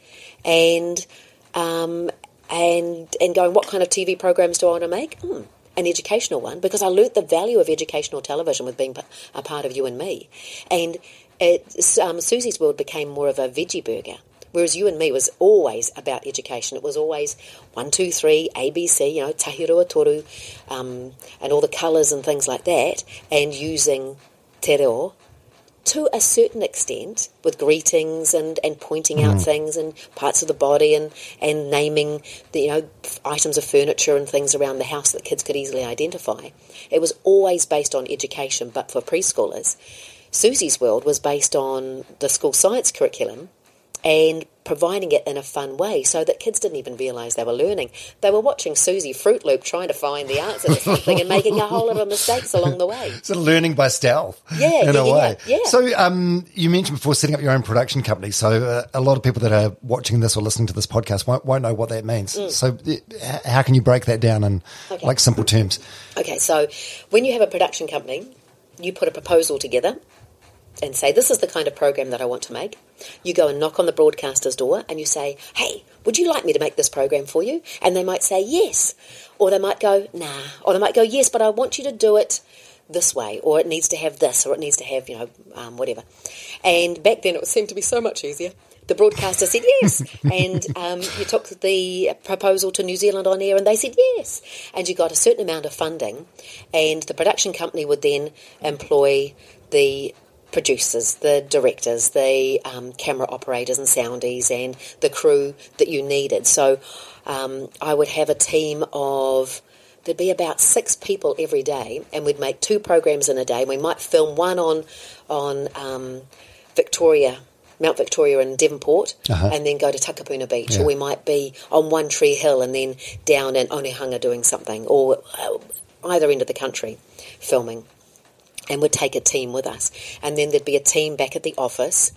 and um, and and going, what kind of TV programs do I want to make? Hmm, an educational one because I learnt the value of educational television with being a part of you and me, and it, um, Susie's World became more of a veggie burger. Whereas you and me was always about education. It was always one, two, three, ABC, you know, tahirua toru, um, and all the colours and things like that, and using te reo to a certain extent with greetings and, and pointing out things and parts of the body and, and naming the you know items of furniture and things around the house that kids could easily identify. It was always based on education, but for preschoolers. Susie's World was based on the school science curriculum and providing it in a fun way so that kids didn't even realise they were learning. They were watching Susie Fruit Loop trying to find the answer to something and making a whole lot of mistakes along the way. So learning by stealth, Yeah, in yeah, a way. yeah. So, um, you mentioned before setting up your own production company. So, uh, a lot of people that are watching this or listening to this podcast won't, won't know what that means. So, uh, how can you break that down in Mm. Okay. like simple terms? Okay, so when you have a production company, you put a proposal together and say, This is the kind of program that I want to make. You go and knock on the broadcaster's door and you say, Hey, would you like me to make this program for you? And they might say, Yes. Or they might go, Nah. Or they might go, Yes, but I want you to do it this way, or it needs to have this, or it needs to have, you know, um, whatever. And back then it seemed to be so much easier. The broadcaster said yes, and um, you took the proposal to New Zealand on air, and they said yes, and you got a certain amount of funding, and the production company would then employ the producers, the directors, the um, camera operators and soundies, and the crew that you needed. So um, I would have a team of there'd be about six people every day, and we'd make two programs in a day. We might film one on on um, Victoria. Mount Victoria and Devonport, and then go to Takapuna Beach, Yeah. or we might be on One Tree Hill and then down in Onehunga doing something, or uh, either end of the country filming and would take a team with us. And then there'd be a team back at the office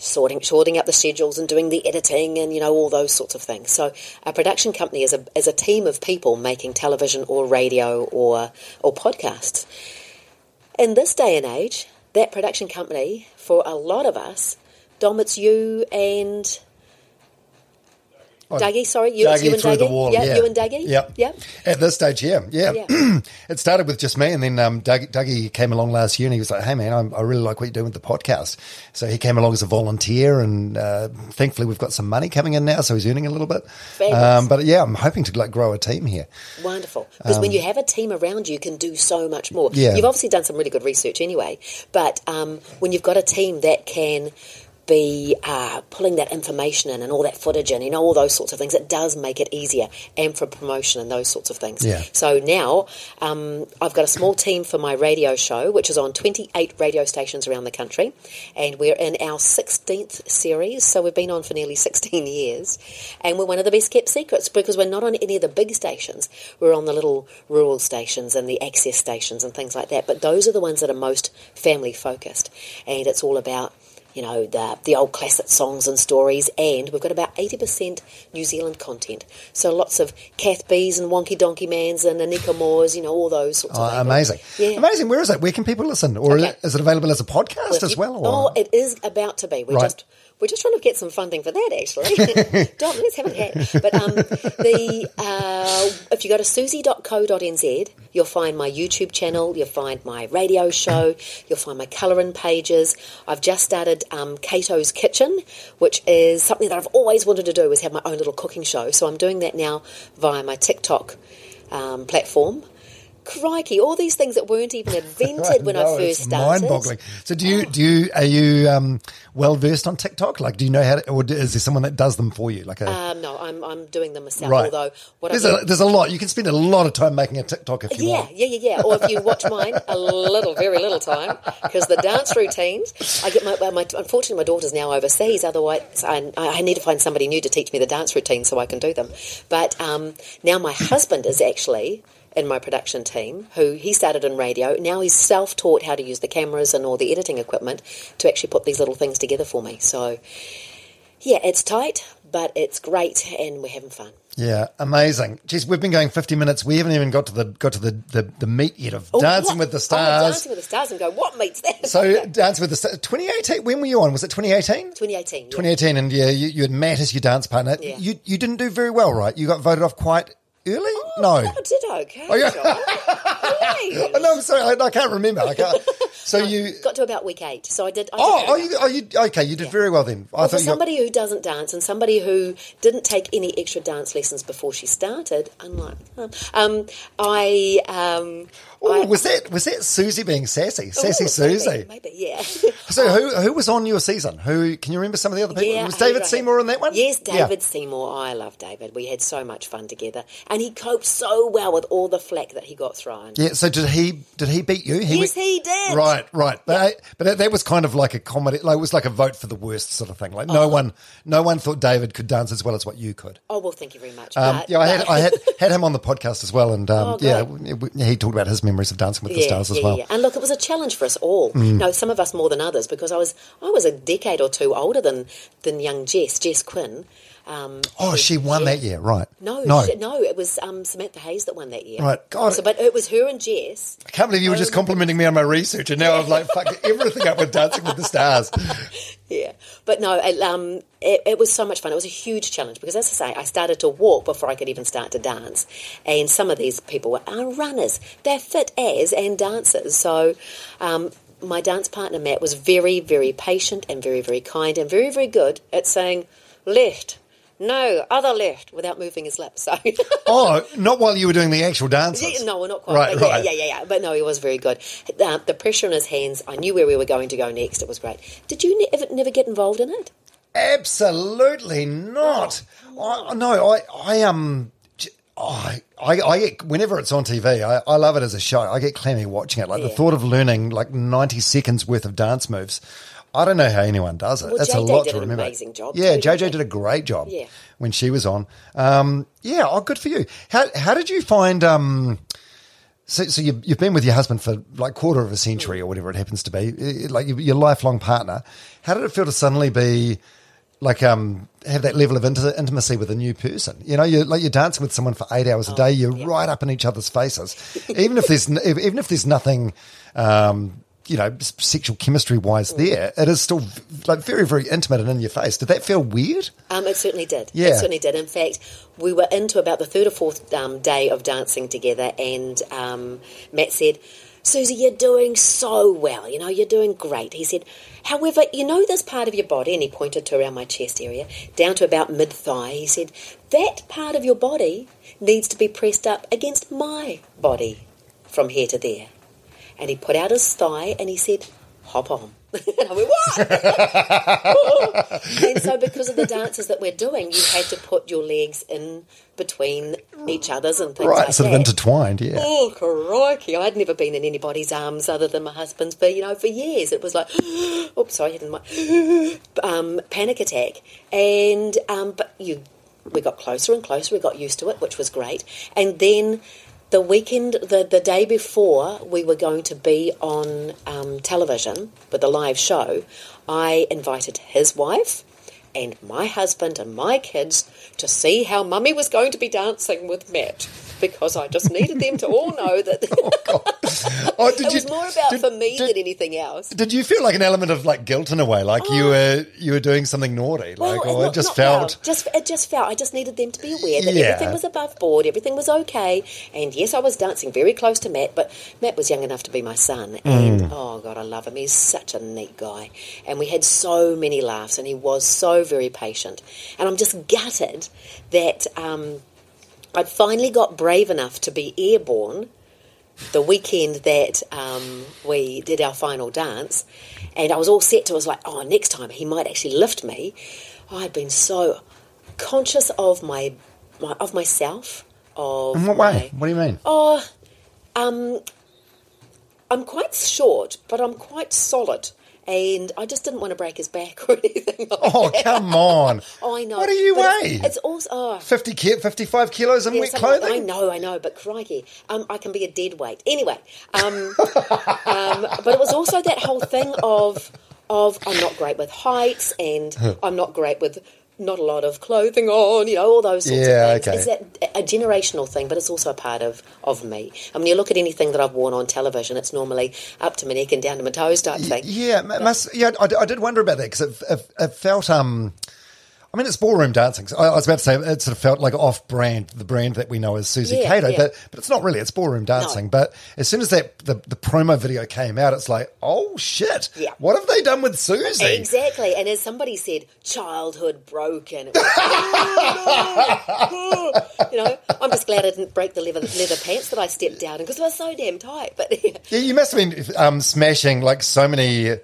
sorting sorting out the schedules and doing the editing and you know all those sorts of things. So a production company is a is a team of people making television or radio or or podcasts. In this day and age, that production company for a lot of us, Dom, it's you and Dougie, sorry, you, Dougie you and through Dougie. the wall, yeah. you and Dougie. Yeah, yeah. At this stage, yeah, yeah. Yeah. it started with just me, and then um, Doug, Dougie came along last year, and he was like, "Hey, man, I'm, I really like what you're doing with the podcast." So he came along as a volunteer, and uh, thankfully, we've got some money coming in now, so he's earning a little bit. Um, but yeah, I'm hoping to like grow a team here. Wonderful. Because when you have a team around you, you can do so much more. Um, Yeah. You've obviously done some really good research anyway, but um, when you've got a team that can be uh, pulling that information in and all that footage in, you know, all those sorts of things, it does make it easier and for promotion and those sorts of things. Yeah. So now um, I've got a small team for my radio show, which is on 28 radio stations around the country, and we're in our 16th series. So we've been on for nearly 16 years, and we're one of the best kept secrets because we're not on any of the big stations. We're on the little rural stations and the access stations and things like that. But those are the ones that are most family focused, and it's all about you know, the, the old classic songs and stories, and we've got about 80% New Zealand content. So lots of Kath Bees and Wonky Donkey Mans and Anika Moas, you know, all those sorts Oh, of amazing, Yeah. amazing. Where is it? Where can people listen, or Okay. is it available as a podcast Well, as well? Or? Oh, it is about to be. We're Right. just we're just trying to get some funding for that. Actually, Dom, let's have a chat. But um, the uh, if you go to suzy.co.nz, you'll find my YouTube channel. You'll find my radio show. You'll find my colouring pages. I've just started um, Cato's Kitchen, which is something that I've always wanted to do. Is have my own little cooking show. So I'm doing that now via my TikTok um, platform crikey! All these things that weren't even invented when I know, first started. Mind-boggling. So, do you do you are you um, well versed on TikTok? Like, do you know how, to, or is there someone that does them for you? Like a Um, no, I'm I'm doing them myself. right. Although what there's I a there's a lot. You can spend a lot of time making a TikTok if you Yeah, want. yeah, yeah, yeah. Or if you watch mine, a little, very little time, because the dance routines. I get my, my unfortunately my daughter's now overseas. Otherwise, I, I need to find somebody new to teach me the dance routines so I can do them. But um, now my husband is actually in my production team, who he started in radio. Now he's self-taught how to use the cameras and all the editing equipment to actually put these little things together for me. So, yeah, it's tight, but it's great, and we're having fun. Yeah, amazing. Jeez, we've been going 50 minutes. We haven't even got to the got to the the, the meat yet of Oh, Dancing what? with the Oh, Stars. dancing with the stars, and go. What meets that? so, Dancing with the Stars. 2018. When were you on? Was it 2018? 2018. yeah. 2018, and yeah, you, you had Matt as your dance partner. Yeah. You you didn't do very well, right? You got voted off quite early. no. Oh, did okay. Oh, yeah. John. Oh, no, I'm sorry. I, I can't remember. I can't. So you. Got to about week eight, so I did. I did Oh, very oh, you, oh, you, okay. You did Yeah. very well then. I Well, for you got- somebody who doesn't dance and somebody who didn't take any extra dance lessons before she started, unlike um, I, um, Oh, was that was that Susie being sassy? Sassy Oh, Susie. maybe, maybe, yeah. So who who was on your season? Who can you remember some of the other people? Yeah, was David. Seymour on that one? Yes, Yeah. David Seymour. I love David. We had so much fun together, and he coped so well with all the flack that he got thrown. Yeah. So did he did he beat you? He Yes, went- he did. Right, right. But I, but that- that was kind of like a comedy. Like it was like a vote for the worst sort of thing. Like Oh. no one no one thought David could dance as well as what you could. Oh well, thank you very much. Um, but, yeah, I had I had had him on the podcast as well, and um, Oh, yeah, great. w- w- he talked about his memories of dancing with the yeah, stars as yeah, well. Mm. yeah. And look, it was a challenge for us all. No, some of us more than others because I was I was a decade or two older than than young Jess, Jess Quinn. Um, Oh, she won yeah. that year, right? No, no. she- no, it was um, Samantha Hayes that won that year. Right, God. So, but it was her and Jess. I can't believe you were just complimenting me on my research, and now I've like fucked everything up with Dancing with the Stars. Yeah, but no, it, um, it, it was so much fun. It was a huge challenge because, as I say, I started to walk before I could even start to dance, and some of these people were are runners. They're fit as and dancers. So, um, my dance partner Matt was very, very patient and very, very kind and very, very good at saying left. No, other left, without moving his lips. So, Oh, not while you were doing the actual dances. Yeah, no, we're not quite. Right, but yeah, yeah, yeah, yeah. But no, he was very good. Uh, the pressure on his hands, I knew where we were going to go next. It was great. Did you ne- ever, never get involved in it? Absolutely not. I, no, I, I um, I, I, I get whenever it's on TV, I, I love it as a show. I get clammy watching it. Like the thought of learning like ninety seconds worth of dance moves. I don't know how anyone does it. Well, That's a lot did to an remember. amazing job Yeah, too, JJ did a great job. Yeah. when she was on. Um, yeah, oh, good for you. How how did you find? Um, so, so you, you've been with your husband for like quarter of a century or whatever it happens to be, like your, lifelong partner. How did it feel to suddenly be like um have that level of inti- intimacy with a new person? You know, you're like you're dancing with someone for eight hours a day. You're yeah. right up in each other's faces, even if there's even if there's nothing. Um, you know, sexual chemistry wise, there it is still like very, very intimate and in your face. Did that feel weird? Um, it certainly did. Yeah. It certainly did. In fact, we were into about the third or fourth um, day of dancing together, and um, Matt said, Susie, you're doing so well. You know, you're doing great. He said, however, you know this part of your body, and he pointed to around my chest area, down to about mid thigh. He said, that part of your body needs to be pressed up against my body from here to there. And he put out his thigh and he said, hop on. and I went, what? and so because of the dances that we're doing, you had to put your legs in between each other's and things Right, like sort that. of intertwined. Yeah. Oh, crikey. I'd never been in anybody's arms other than my husband's, but, you know, for years it was like, oops, sorry, I had my um, panic attack. And, um, but you, we got closer and closer, we got used to it, which was great. And then the weekend, the, the day before we were going to be on um, television with a live show, I invited his wife and my husband and my kids to see how mummy was going to be dancing with Matt because I just needed them to all know that Oh, did it you- was more about did- for me did- than anything else. Did you feel like an element of like guilt in a way, like you were you were doing something naughty, like, or it not- just felt? well. just it just felt. I just needed them to be aware that Yeah. everything was above board, everything was okay, and yes, I was dancing very close to Matt, but Matt was young enough to be my son, and Mm. oh god, I love him. He's such a neat guy, and we had so many laughs, and he was so very patient, and I'm just gutted that um, I'd finally got brave enough to be airborne the weekend that um, we did our final dance, and I was all set to. I was like, oh, next time he might actually lift me. I'd been so conscious of my, my of myself. Of In what my- way? What do you mean? Oh, um, I'm quite short, but I'm quite solid. And I just didn't want to break his back or anything. Like Oh, that. come on. I know. What do you but weigh? It's, it's also oh, 50 ki- 55 kilos in yeah, wet like- clothing? I know, I know, but crikey, um, I can be a dead weight. Anyway, um, um, but it was also that whole thing of of I'm not great with heights and I'm not great with not a lot of clothing on, you know, all those sorts Yeah, of things. okay. It's that a generational thing, but it's also a part of, of me. I mean, you look at anything that I've worn on television, it's normally up to my neck and down to my toes type thing. Yeah, m- must, yeah. I, I did wonder about that because it, it, it felt. Um, I mean, it's ballroom dancing. So I, I was about to say it sort of felt like off-brand, the brand that we know as Susie Yeah, Cato, yeah. but but it's not really. It's ballroom dancing. But as soon as that the, the promo video came out, it's like, oh shit! Yeah. What have they done with Susie? Exactly, and as somebody said, childhood broken. Like, oh, no. you know, I'm just glad I didn't break the leather, leather pants that I stepped out in because they were so damn tight. But Yeah, you must have been um, smashing like so many,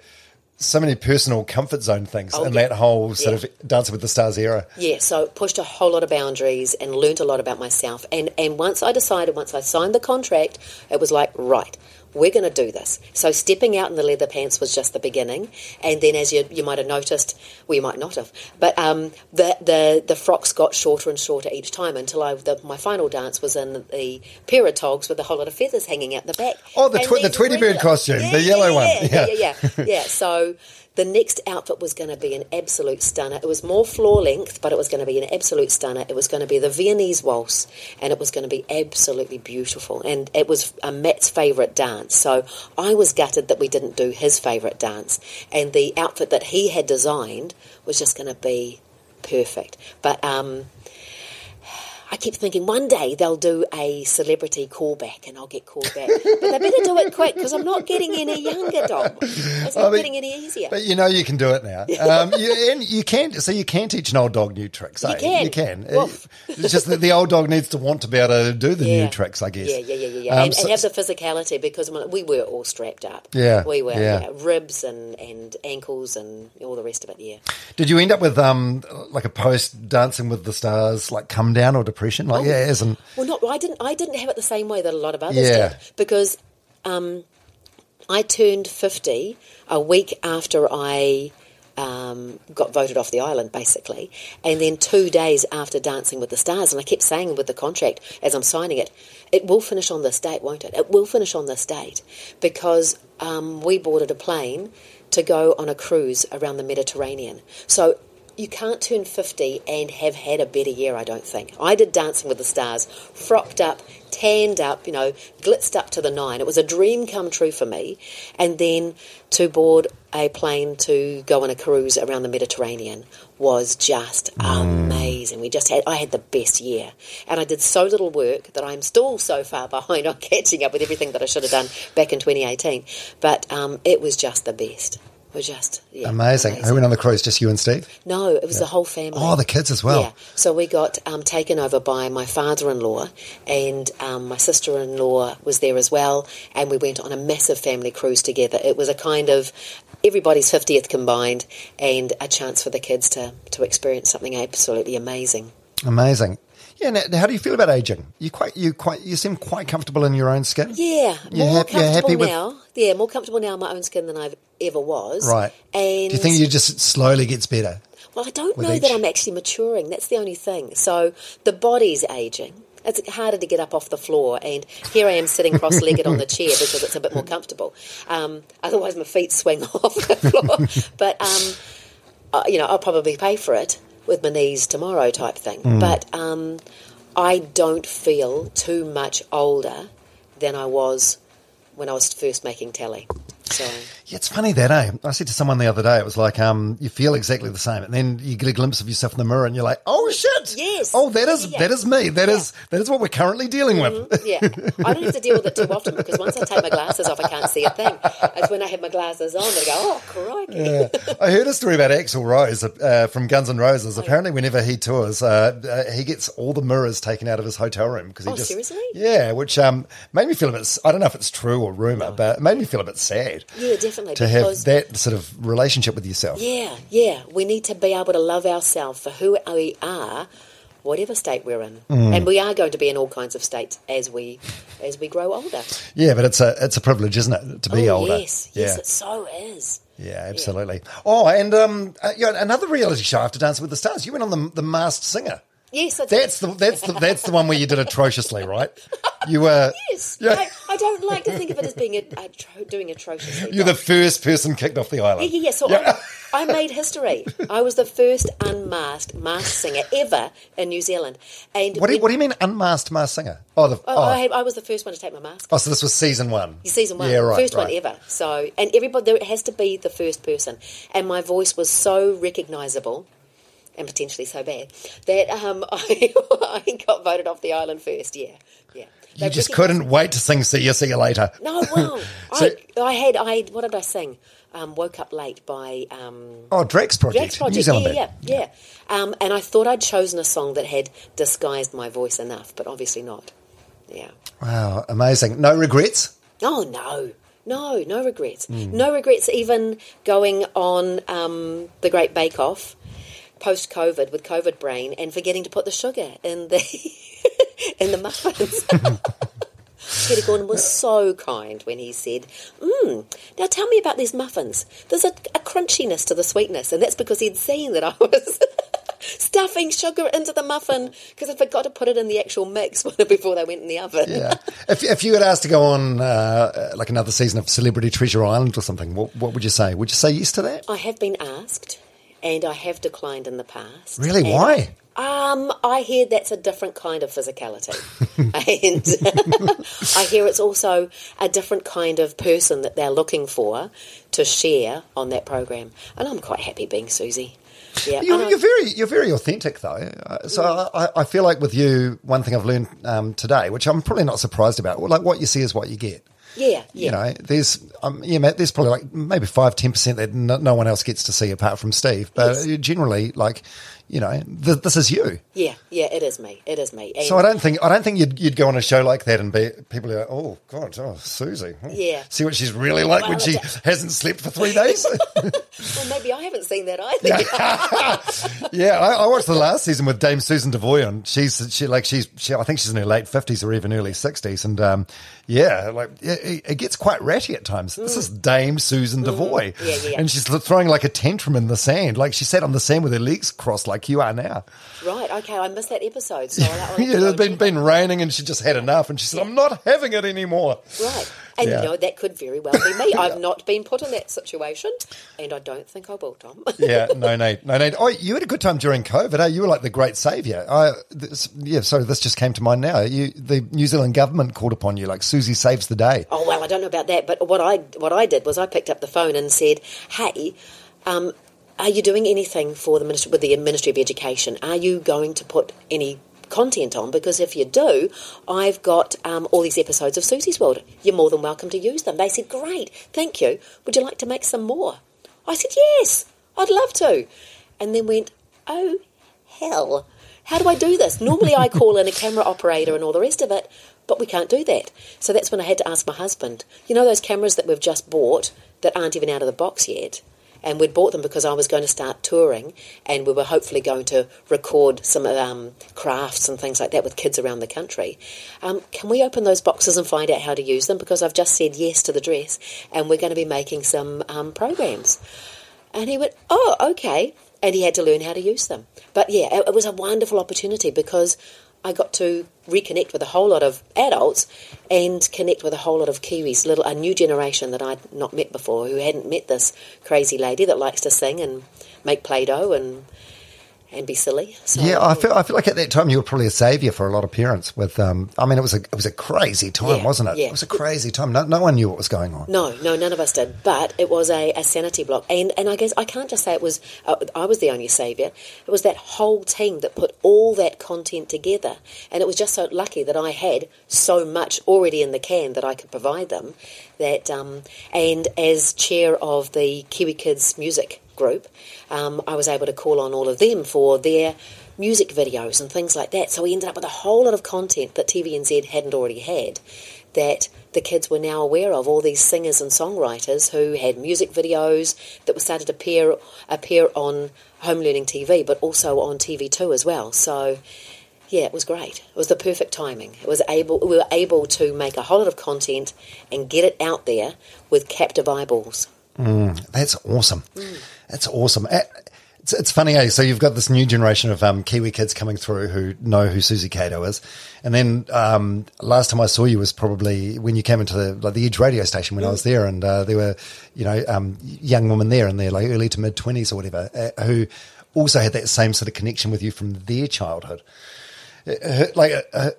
so many personal comfort zone things Oh, in yeah. that whole sort Yeah. of Dancing with the Stars era. yeah, so pushed a whole lot of boundaries and learnt a lot about myself. And and once I decided, once I signed the contract, it was like right. We're going to do this. So stepping out in the leather pants was just the beginning, and then as you you might have noticed, well, you might not have, but um, the the the frocks got shorter and shorter each time until I the, my final dance was in the pair of togs with a whole lot of feathers hanging out the back. Oh, the twi- the Tweety Bird costume, the yellow one. Yeah, Yeah. yeah, yeah, yeah. yeah. So the next outfit was going to be an absolute stunner. It was more floor length, but it was going to be an absolute stunner. It was going to be the Viennese waltz, and it was going to be absolutely beautiful. And it was uh, Matt's favourite dance. So I was gutted that we didn't do his favourite dance. And the outfit that he had designed was just going to be perfect. But um, I keep thinking one day they'll do a celebrity callback and I'll get called back. But they better do it quick because I'm not getting any younger, Dom. It's not I mean, getting any easier. But you know you can do it now. Um, you, and you can, so you can teach an old dog new tricks. eh? can. You can. Woof. It's just that the old dog needs to want to be able to do the new tricks, I guess. Yeah, yeah, yeah, yeah. yeah. Um, and, so- and have the physicality because we were all strapped up. Yeah, We were, yeah. yeah. Ribs and, and ankles and all the rest of it, yeah. Did you end up with um, like a post Dancing with the Stars, like come down or depression? Like, yeah, isn't. Well, not I didn't. I didn't have it the same way that a lot of others Yeah. did because um, I turned fifty a week after I um, got voted off the island, basically, and then two days after Dancing with the Stars. And I kept saying with the contract as I'm signing it, it will finish on this date, won't it? It will finish on this date because um, we boarded a plane to go on a cruise around the Mediterranean. So you can't turn 50 and have had a better year, I don't think. I did Dancing with the Stars, frocked up, tanned up, you know, glitzed up to the nine. It was a dream come true for me. And then to board a plane to go on a cruise around the Mediterranean was just amazing. We just had, I had the best year. And I did so little work that I'm still so far behind on catching up with everything that I should have done back in 2018. But um, it was just the best. Was just, yeah. Amazing. Who went on the cruise? Just you and Steve? No, it was the whole family. Oh, the kids as well. Yeah. So we got um, taken over by my father-in-law, and um, my sister-in-law was there as well, and we went on a massive family cruise together. It was a kind of everybody's fiftieth combined, and a chance for the kids to to experience something absolutely amazing. Amazing. Yeah. Now, how do you feel about aging? You quite, you quite, you seem quite comfortable in your own skin. Yeah, You're more you're happy comfortable with- now. Yeah, more comfortable now in my own skin than I've ever was. Right. And Do you think you just slowly gets better? Well, I don't know each? that I'm actually maturing. That's the only thing. So the body's aging. It's harder to get up off the floor, and here I am sitting cross-legged on the chair because it's a bit more comfortable. Um, otherwise, my feet swing off the floor. but um, uh, you know, I'll probably pay for it with my knees tomorrow, type thing. Hmm. But um, I don't feel too much older than I was when I was first making telly. So Yeah, it's funny that, eh? I said to someone the other day, it was like, um, you feel exactly the same, and then you get a glimpse of yourself in the mirror, and you're like, oh shit, Yes. oh that is Yeah. that is me, That is that is what we're currently dealing with. yeah, I don't have to deal with it too often because once I take my glasses off, I can't see a thing. It's when I have my glasses on that I go, oh crikey. Yeah. I heard a story about Axl Rose uh, from Guns N' Roses. Apparently, whenever he tours, uh, uh, he gets all the mirrors taken out of his hotel room because he Oh, just seriously? yeah, which um, made me feel a bit. I don't know if it's true or rumor, but it made me feel a bit sad Yeah, definitely. to have that sort of relationship with yourself. Yeah, yeah. We need to be able to love ourselves for who we are, whatever state we're in, Mm. and we are going to be in all kinds of states as we as we grow older. Yeah, but it's a it's a privilege, isn't it, to be oh, older? Yes, yes, it so is. Yeah, absolutely. Oh, and um, uh, yeah, another reality show after Dancing with the Stars. You went on the the Masked Singer. Yes, that's, That's the that's the that's the one where you did atrociously, right? You were yes. Yeah. I, I don't like to think of it as being a, doing atrociously. you're the first person kicked off the island. yeah, yeah. So I, I made history. I was the first unmasked masked singer ever in New Zealand. And What do you, when- what do you mean unmasked masked singer? Oh, the, oh, I, oh. I, had- I was the first one to take my mask. oh, so this was season one. Season one, Yeah, right. first one ever. So, and everybody there has to be the first person, and my voice was so recognisable, and potentially so bad that um, I, I got voted off the island first. Yeah, yeah. You just couldn't wait to sing "See You, See You Later." No, wow. So- I, I had I what did I sing? Um, Woke up late by um, Oh, Drax Project, Jack's project. New Zealand yeah, band. yeah, yeah. Um, and I thought I'd chosen a song that had disguised my voice enough, but obviously not. Yeah. Wow, amazing. No regrets. Oh no, no, no regrets. Hmm. No regrets. Even going on um, the Great Bake Off post COVID with COVID brain and forgetting to put the sugar in the in the muffins. Peter Gordon was so kind when he said, mm, "Now tell me about these muffins. There's a, a crunchiness to the sweetness, and that's because he'd seen that I was." Stuffing sugar into the muffin because I forgot to put it in the actual mix before they went in the oven. Yeah. if if you had asked to go on uh, like another season of Celebrity Treasure Island or something, what what would you say? Would you say yes to that? I have been asked, and I have declined in the past. Really? And Why? Um, I hear that's a different kind of physicality, and I hear it's also a different kind of person that they're looking for to share on that program. And I'm quite happy being Susie. Yeah, You're, you're very you're very authentic though. Uh, So I, I feel like with you, one thing I've learned um, today, which I'm probably not surprised about, like what you see is what you get. Yeah, yeah. You know, there's um, yeah, there's probably like maybe five ten percent that no, no one else gets to see apart from Steve. But Yes. generally, like you know, th- this is you. Yeah, yeah, it is me. It is me. And So I don't think I don't think you'd you'd go on a show like that and be people are like, oh god, oh Susie, oh, Yeah. see what she's really like when Well, she it- hasn't slept for three days. well, maybe I haven't seen that either. yeah, I, I watched the last season with Dame Susan Devoy, and she's she like she's she, I think she's in her late fifties or even early sixties, and um, yeah, like it, it gets quite ratty at times. This is Dame Susan Devoy, Mm. Yeah, yeah, yeah. and she's throwing like a tantrum in the sand, like she sat on the sand with her legs crossed, like you are now. right, okay, I missed that episode. So I'll, I'll have to yeah, it's been been raining, and she just had enough, and she said, "I'm not having it anymore." Right. And Yeah. you know, that could very well be me. I've not been put in that situation, and I don't think I will, Dom. yeah, no need, no need. Oh, you had a good time during COVID. Eh? You were like the great saviour. I, this, yeah, sorry, this just came to mind now. You, the New Zealand government called upon you, like Susie saves the day. oh well, I don't know about that, but what I what I did was I picked up the phone and said, "Hey, um, are you doing anything for the ministry with the Ministry of Education? Are you going to put any?" Content on because if you do, I've got um, all these episodes of Susie's World. You're more than welcome to use them. They said, Great, thank you. Would you like to make some more? I said, Yes, I'd love to. And then went, Oh, hell. How do I do this? Normally I call in a camera operator and all the rest of it, but we can't do that. So that's when I had to ask my husband. You know those cameras that we've just bought that aren't even out of the box yet? And we'd bought them because I was going to start touring and we were hopefully going to record some um, crafts and things like that with kids around the country. Um, can we open those boxes and find out how to use them? Because I've just said yes to the dress and we're going to be making some um, programs. And he went, Oh, okay. And he had to learn how to use them. But yeah, it, it was a wonderful opportunity because I got to reconnect with a whole lot of adults and connect with a whole lot of Kiwis, little a new generation that I'd not met before, who hadn't met this crazy lady that likes to sing and make play doh and and be silly. So, Yeah, I feel I feel like at that time you were probably a savior for a lot of parents. With, um, I mean, it was a it was a crazy time, Yeah, wasn't it? yeah. It was a crazy time. No, no one knew what was going on. No, no, none of us did. But it was a, a sanity block, and and I guess I can't just say it was. Uh, I was the only saviour. It was that whole team that put all that content together, and it was just so lucky that I had so much already in the can that I could provide them. That um, and as chair of the Kiwi Kids Music Group, um, I was able to call on all of them for their music videos and things like that. So we ended up with a whole lot of content that TVNZ hadn't already had that the kids were now aware of all these singers and songwriters who had music videos that were started to appear appear on home learning TV but also on TV2 as well so yeah it was great it was the perfect timing it was able we were able to make a whole lot of content and get it out there with captive eyeballs That's awesome. That's awesome. It's, it's funny, eh? So you've got this new generation of um, Kiwi kids coming through who know who Susie Cato is, and then um, last time I saw you was probably when you came into the like the Edge radio station when I was there, and uh, there were you know um, young women there in their like early to mid twenties or whatever uh, who also had that same sort of connection with you from their childhood. Uh, like, uh, uh,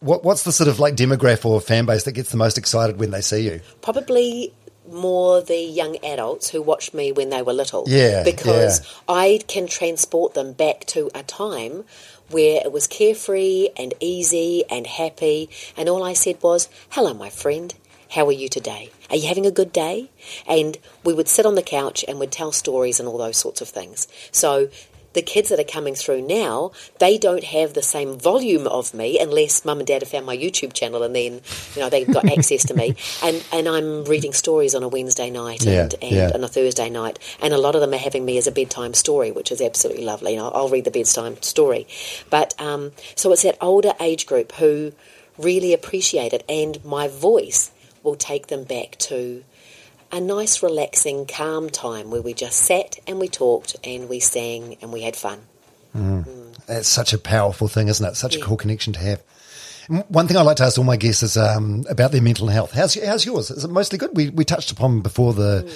what what's the sort of like demographic or fan base that gets the most excited when they see you? probably more the young adults who watched me when they were little. Yeah, Because yeah. I can transport them back to a time where it was carefree and easy and happy, and all I said was, Hello, my friend. How are you today? Are you having a good day? And we would sit on the couch and we'd tell stories and all those sorts of things. So the kids that are coming through now, they don't have the same volume of me unless mum and dad have found my YouTube channel and then, you know, they've got access to me. And, and I'm reading stories on a Wednesday night Yeah, and, and yeah. on a Thursday night. And a lot of them are having me as a bedtime story, which is absolutely lovely. You know, I'll read the bedtime story. But um, so it's that older age group who really appreciate it. And my voice will take them back to a nice, relaxing, calm time where we just sat and we talked and we sang and we had fun. It's such a powerful thing, isn't it? Such a Yeah. cool connection to have. One thing I like to ask all my guests is um, about their mental health. How's how's yours? Is it mostly good? We we touched upon before the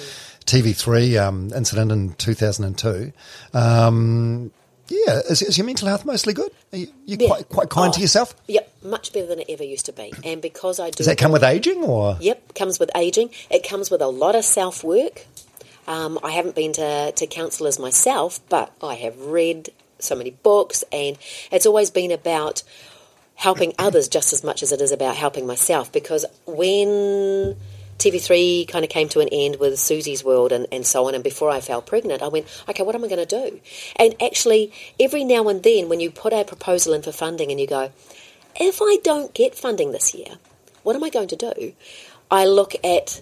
TV3 um, incident in 2002. Um, yeah, is, is your mental health mostly good? Are you, you Yeah. quite quite kind to Oh, yourself? Yep, much better than it ever used to be. And because I do Does that come with aging or? Yep, comes with aging. It comes with a lot of self work. Um, I haven't been to, to counsellors myself, but I have read so many books, and it's always been about helping others just as much as it is about helping myself. Because when TV3 kind of came to an end with Susie's World and, and so on, and before I fell pregnant, I went, okay, what am I going to do? And actually, every now and then, when you put a proposal in for funding and you go, if I don't get funding this year, what am I going to do? I look at,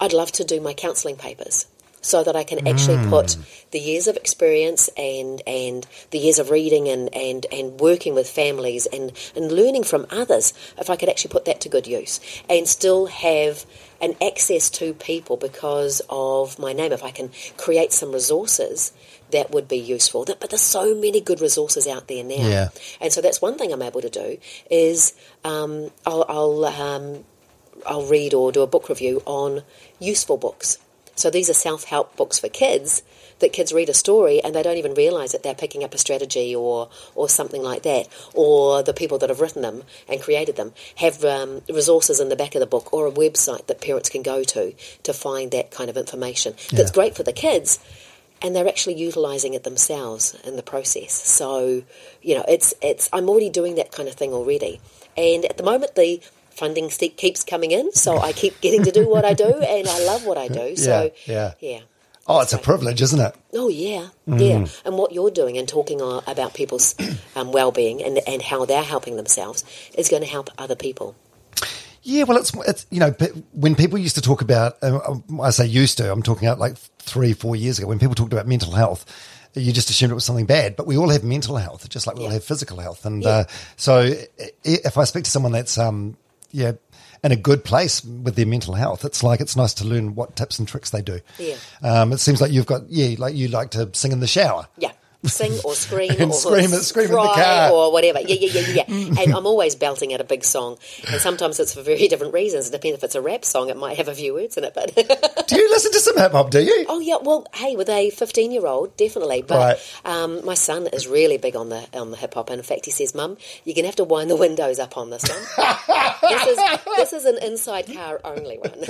I'd love to do my counselling papers so that I can actually put the years of experience and, and the years of reading and, and, and working with families and, and learning from others, if I could actually put that to good use and still have an access to people because of my name, if I can create some resources that would be useful. But there's so many good resources out there now. Yeah. And so that's one thing I'm able to do is um, I'll, I'll, um, I'll read or do a book review on useful books. So these are self-help books for kids that kids read a story and they don't even realise that they're picking up a strategy or, or something like that. Or the people that have written them and created them have um, resources in the back of the book or a website that parents can go to to find that kind of information. That's great for the kids and they're actually utilising it themselves in the process. So, you know, it's it's I'm already doing that kind of thing already, and at the moment the funding ste- keeps coming in, so I keep getting to do what I do, and I love what I do. So, yeah. yeah. Oh, it's a privilege, isn't it? Oh yeah, Mm. yeah. And what you're doing and talking about people's um, well-being and and how they're helping themselves is going to help other people. Yeah, well, it's it's you know when people used to talk about uh, I say used to I'm talking about like three four years ago when people talked about mental health, you just assumed it was something bad. But we all have mental health, just like we all have physical health. And Yeah. uh, so if I speak to someone that's um yeah in a good place with their mental health, it's like it's nice to learn what tips and tricks they do. Yeah. Um, it seems like you've got yeah like you like to sing in the shower. Yeah. Sing or scream or scream at- scream in the cry car. or whatever. Yeah, yeah, yeah, yeah. and I'm always belting out a big song, and sometimes it's for very different reasons. It depends if it's a rap song; it might have a few words in it, but. Do you listen to some hip hop? Do you? Oh yeah, well, hey, with a fifteen-year-old, definitely. But Right. um, my son is really big on the on the hip hop, and in fact, he says, "Mum, you're gonna have to wind the windows up on this one. this is this is an inside car only one."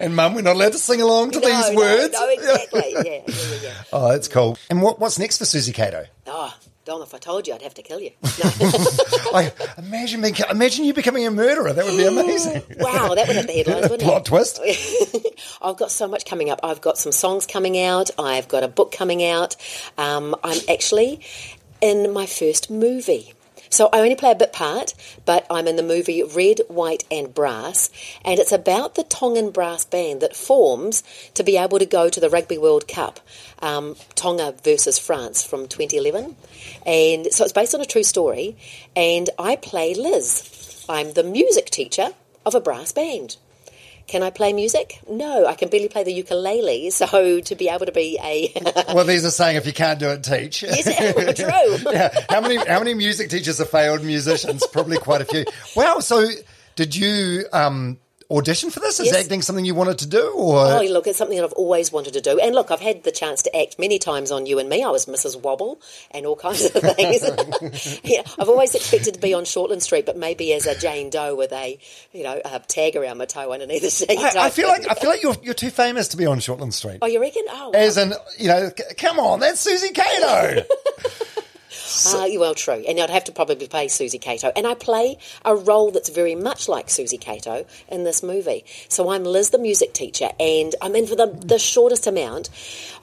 And mum, we're not allowed to sing along to No, these no, words. No, exactly. Yeah, yeah, yeah, yeah. Oh, that's cool. And what, what's next for Susie Cato? Oh, Dom, if I told you, I'd have to kill you. I imagine me, imagine you becoming a murderer. That would be amazing. wow, that would have the headlines, wouldn't Plot it? twist. I've got so much coming up. I've got some songs coming out. I've got a book coming out. Um, I'm actually in my first movie. So I only play a bit part, but I'm in the movie Red, White and Brass, and it's about the Tongan brass band that forms to be able to go to the Rugby World Cup, um, Tonga versus France from 2011. And so it's based on a true story, and I play Liz. I'm the music teacher of a brass band. Can I play music? No, I can barely play the ukulele. So to be able to be a Well, there's a saying: if you can't do it, teach. yes, it, true. yeah. How many how many music teachers are failed musicians? Probably quite a few. Wow. So, did you um, audition for this? Is Yes. acting something you wanted to do, or Oh, look, it's something that I've always wanted to do. And look, I've had the chance to act many times on You and Me. I was Mrs. Wobble and all kinds of things. yeah, I've always expected to be on Shortland Street, but maybe as a Jane Doe with a, you know, a tag around my toe underneath the seat. I, I feel like I feel like you're you're too famous to be on Shortland Street. Oh, you reckon? Oh, wow. As in, you know, c- come on, that's Susie Cato. Ah, well, true. And I'd have to probably play Susie Cato. And I play a role that's very much like Susie Cato in this movie. So I'm Liz, the music teacher, and I'm in for the, the shortest amount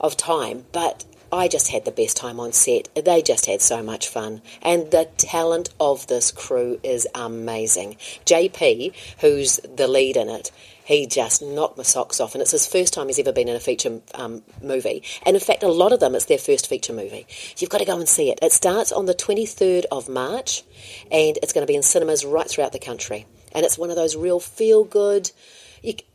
of time, but I just had the best time on set. They just had so much fun. And the talent of this crew is amazing. JP, who's the lead in it, he just knocked my socks off, and it's his first time he's ever been in a feature um, movie. And in fact, a lot of them, it's their first feature movie. You've got to go and see it. It starts on the 23rd of March, and it's going to be in cinemas right throughout the country. And it's one of those real feel good,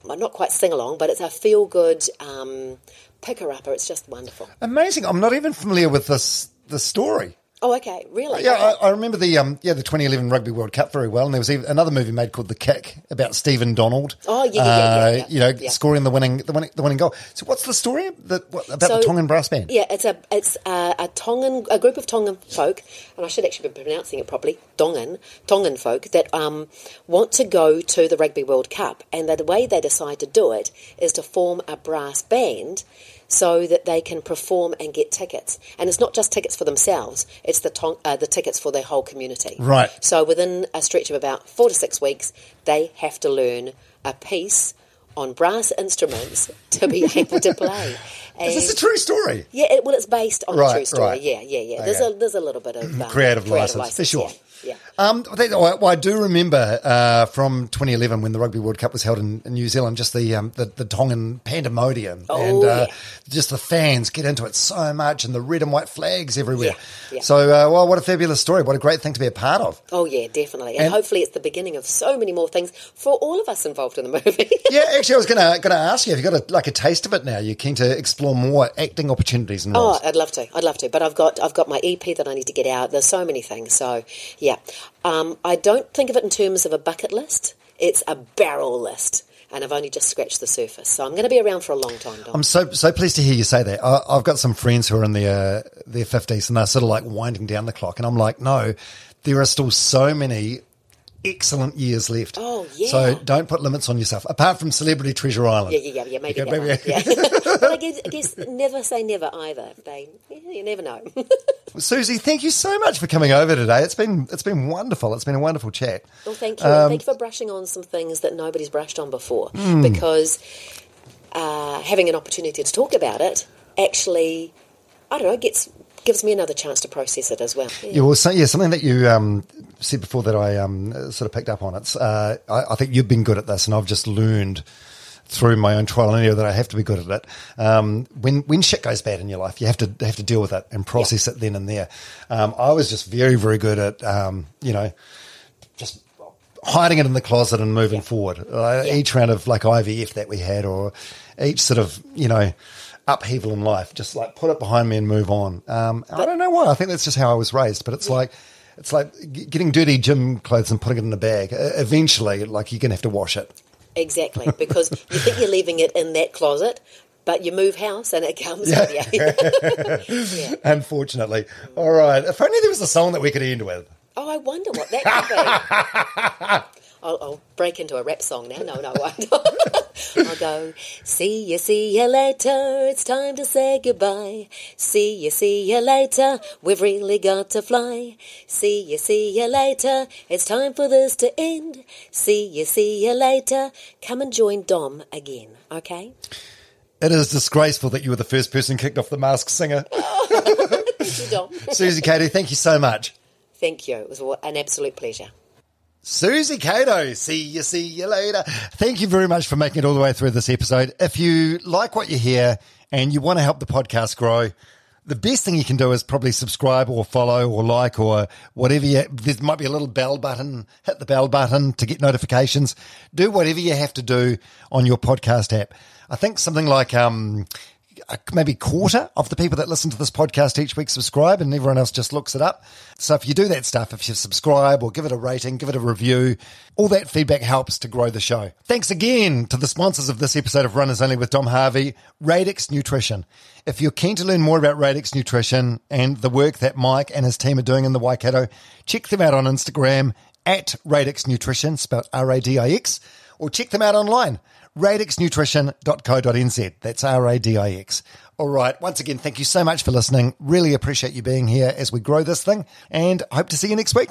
well, not quite sing along, but it's a feel good um, picker upper. It's just wonderful. Amazing. I'm not even familiar with this the story. Oh, okay, really? Yeah, I, I remember the um, yeah the 2011 Rugby World Cup very well, and there was even another movie made called The Kick about Stephen Donald. Oh, yeah, yeah, yeah, yeah, uh. You know, Yeah. scoring the winning the winning the winning goal. So, what's the story that what, about So- the Tongan brass band? Yeah, it's a it's a, a Tongan a group of Tongan folk, and I should actually be pronouncing it properly. Tongan Tongan folk that um, want to go to the Rugby World Cup, and the way they decide to do it is to form a brass band. So that they can perform and get tickets, and it's not just tickets for themselves; it's the tong- uh, the tickets for their whole community. Right. So within a stretch of about four to six weeks, they have to learn a piece on brass instruments to be able to play. Is this a true story? yeah, it, well, it's based on Right, a true story. right. Yeah, yeah, yeah. There's a there's a little bit of um, Creative license, for sure. Yeah, yeah. Um, well, I do remember uh, from 2011 when the Rugby World Cup was held in, in New Zealand, just the um, the, the Tongan pandemonium, Oh, and uh, yeah. just the fans get into it so much, and the red and white flags everywhere. Yeah, yeah. So, uh, well, what a fabulous story! What a great thing to be a part of. Oh yeah, definitely. And, And- hopefully, it's the beginning of so many more things for all of us involved in the movie. Yeah, actually, I was gonna gonna ask you. Have you got a, like a taste of it now? You're keen to explore more acting opportunities and roles. Oh, I'd love to. I'd love to. But I've got I've got my EP that I need to get out. There's so many things. So yeah, um, I don't think of it in terms of a bucket list. It's a barrel list, and I've only just scratched the surface. So I'm going to be around for a long time. I'm so so pleased to hear you say that. I, I've got some friends who are in their their fifties and they're sort of like winding down the clock, and I'm like, no, there are still so many excellent years left. Oh, yeah. So don't put limits on yourself. Apart from Celebrity Treasure Island. Yeah, yeah, yeah, yeah, maybe Okay, maybe- one. Yeah. but I guess, I guess never say never either. They, you never know. Susie, thank you so much for coming over today. It's been it's been wonderful. It's been a wonderful chat. Well, thank you. Um, thank you for brushing on some things that nobody's brushed on before. Hmm. Because uh, having an opportunity to talk about it actually, I don't know, gets gives me another chance to process it as well. Yeah. Yeah, well, so, yeah, something that you um, said before that I um, sort of picked up on. It's uh, I, I think you've been good at this, and I've just learned through my own trial and error that I have to be good at it. Um, when when shit goes bad in your life, you have to have to deal with it and process it then and there. Um, I was just very very good at um, you know just hiding it in the closet and moving forward. Uh, Yeah. Each round of like IVF that we had, or each sort of you know upheaval in life. Just like put it behind me and move on. Um, I don't know why. I think that's just how I was raised. But it's like it's like getting dirty gym clothes and putting it in a bag. Eventually, like you're gonna have to wash it. Exactly, because you think you're leaving it in that closet, but you move house and it comes with you. yeah. Unfortunately. All right. If only there was a song that we could end with. Oh, I wonder what that could be. I'll, I'll break into a rap song now. No, no, I won't. I'll go, see you, see you later. It's time to say goodbye. See you, see you later. We've really got to fly. See you, see you later. It's time for this to end. See you, see you later. Come and join Dom again, okay? It is disgraceful that you were the first person kicked off the Mask Singer. Thank you, Dom. Susie Cato, thank you so much. Thank you. It was an absolute pleasure. Susie Cato, see you, see you later. Thank you very much for making it all the way through this episode. If you like what you hear and you want to help the podcast grow, the best thing you can do is probably subscribe or follow or like or whatever you, there might be a little bell button, hit the bell button to get notifications. Do whatever you have to do on your podcast app. I think something like, um, Uh, maybe quarter of the people that listen to this podcast each week subscribe and everyone else just looks it up. So if you do that stuff, if you subscribe or give it a rating, give it a review, all that feedback helps to grow the show. Thanks again to the sponsors of this episode of Runners Only with Dom Harvey, Radix Nutrition. If you're keen to learn more about Radix Nutrition and the work that Mike and his team are doing in the Waikato, check them out on Instagram at Radix Nutrition, spelled R-A-D-I-X, or check them out online radixnutrition.co.nz. That's R A D I X. All right. Once again, thank you so much for listening. Really appreciate you being here as we grow this thing and hope to see you next week.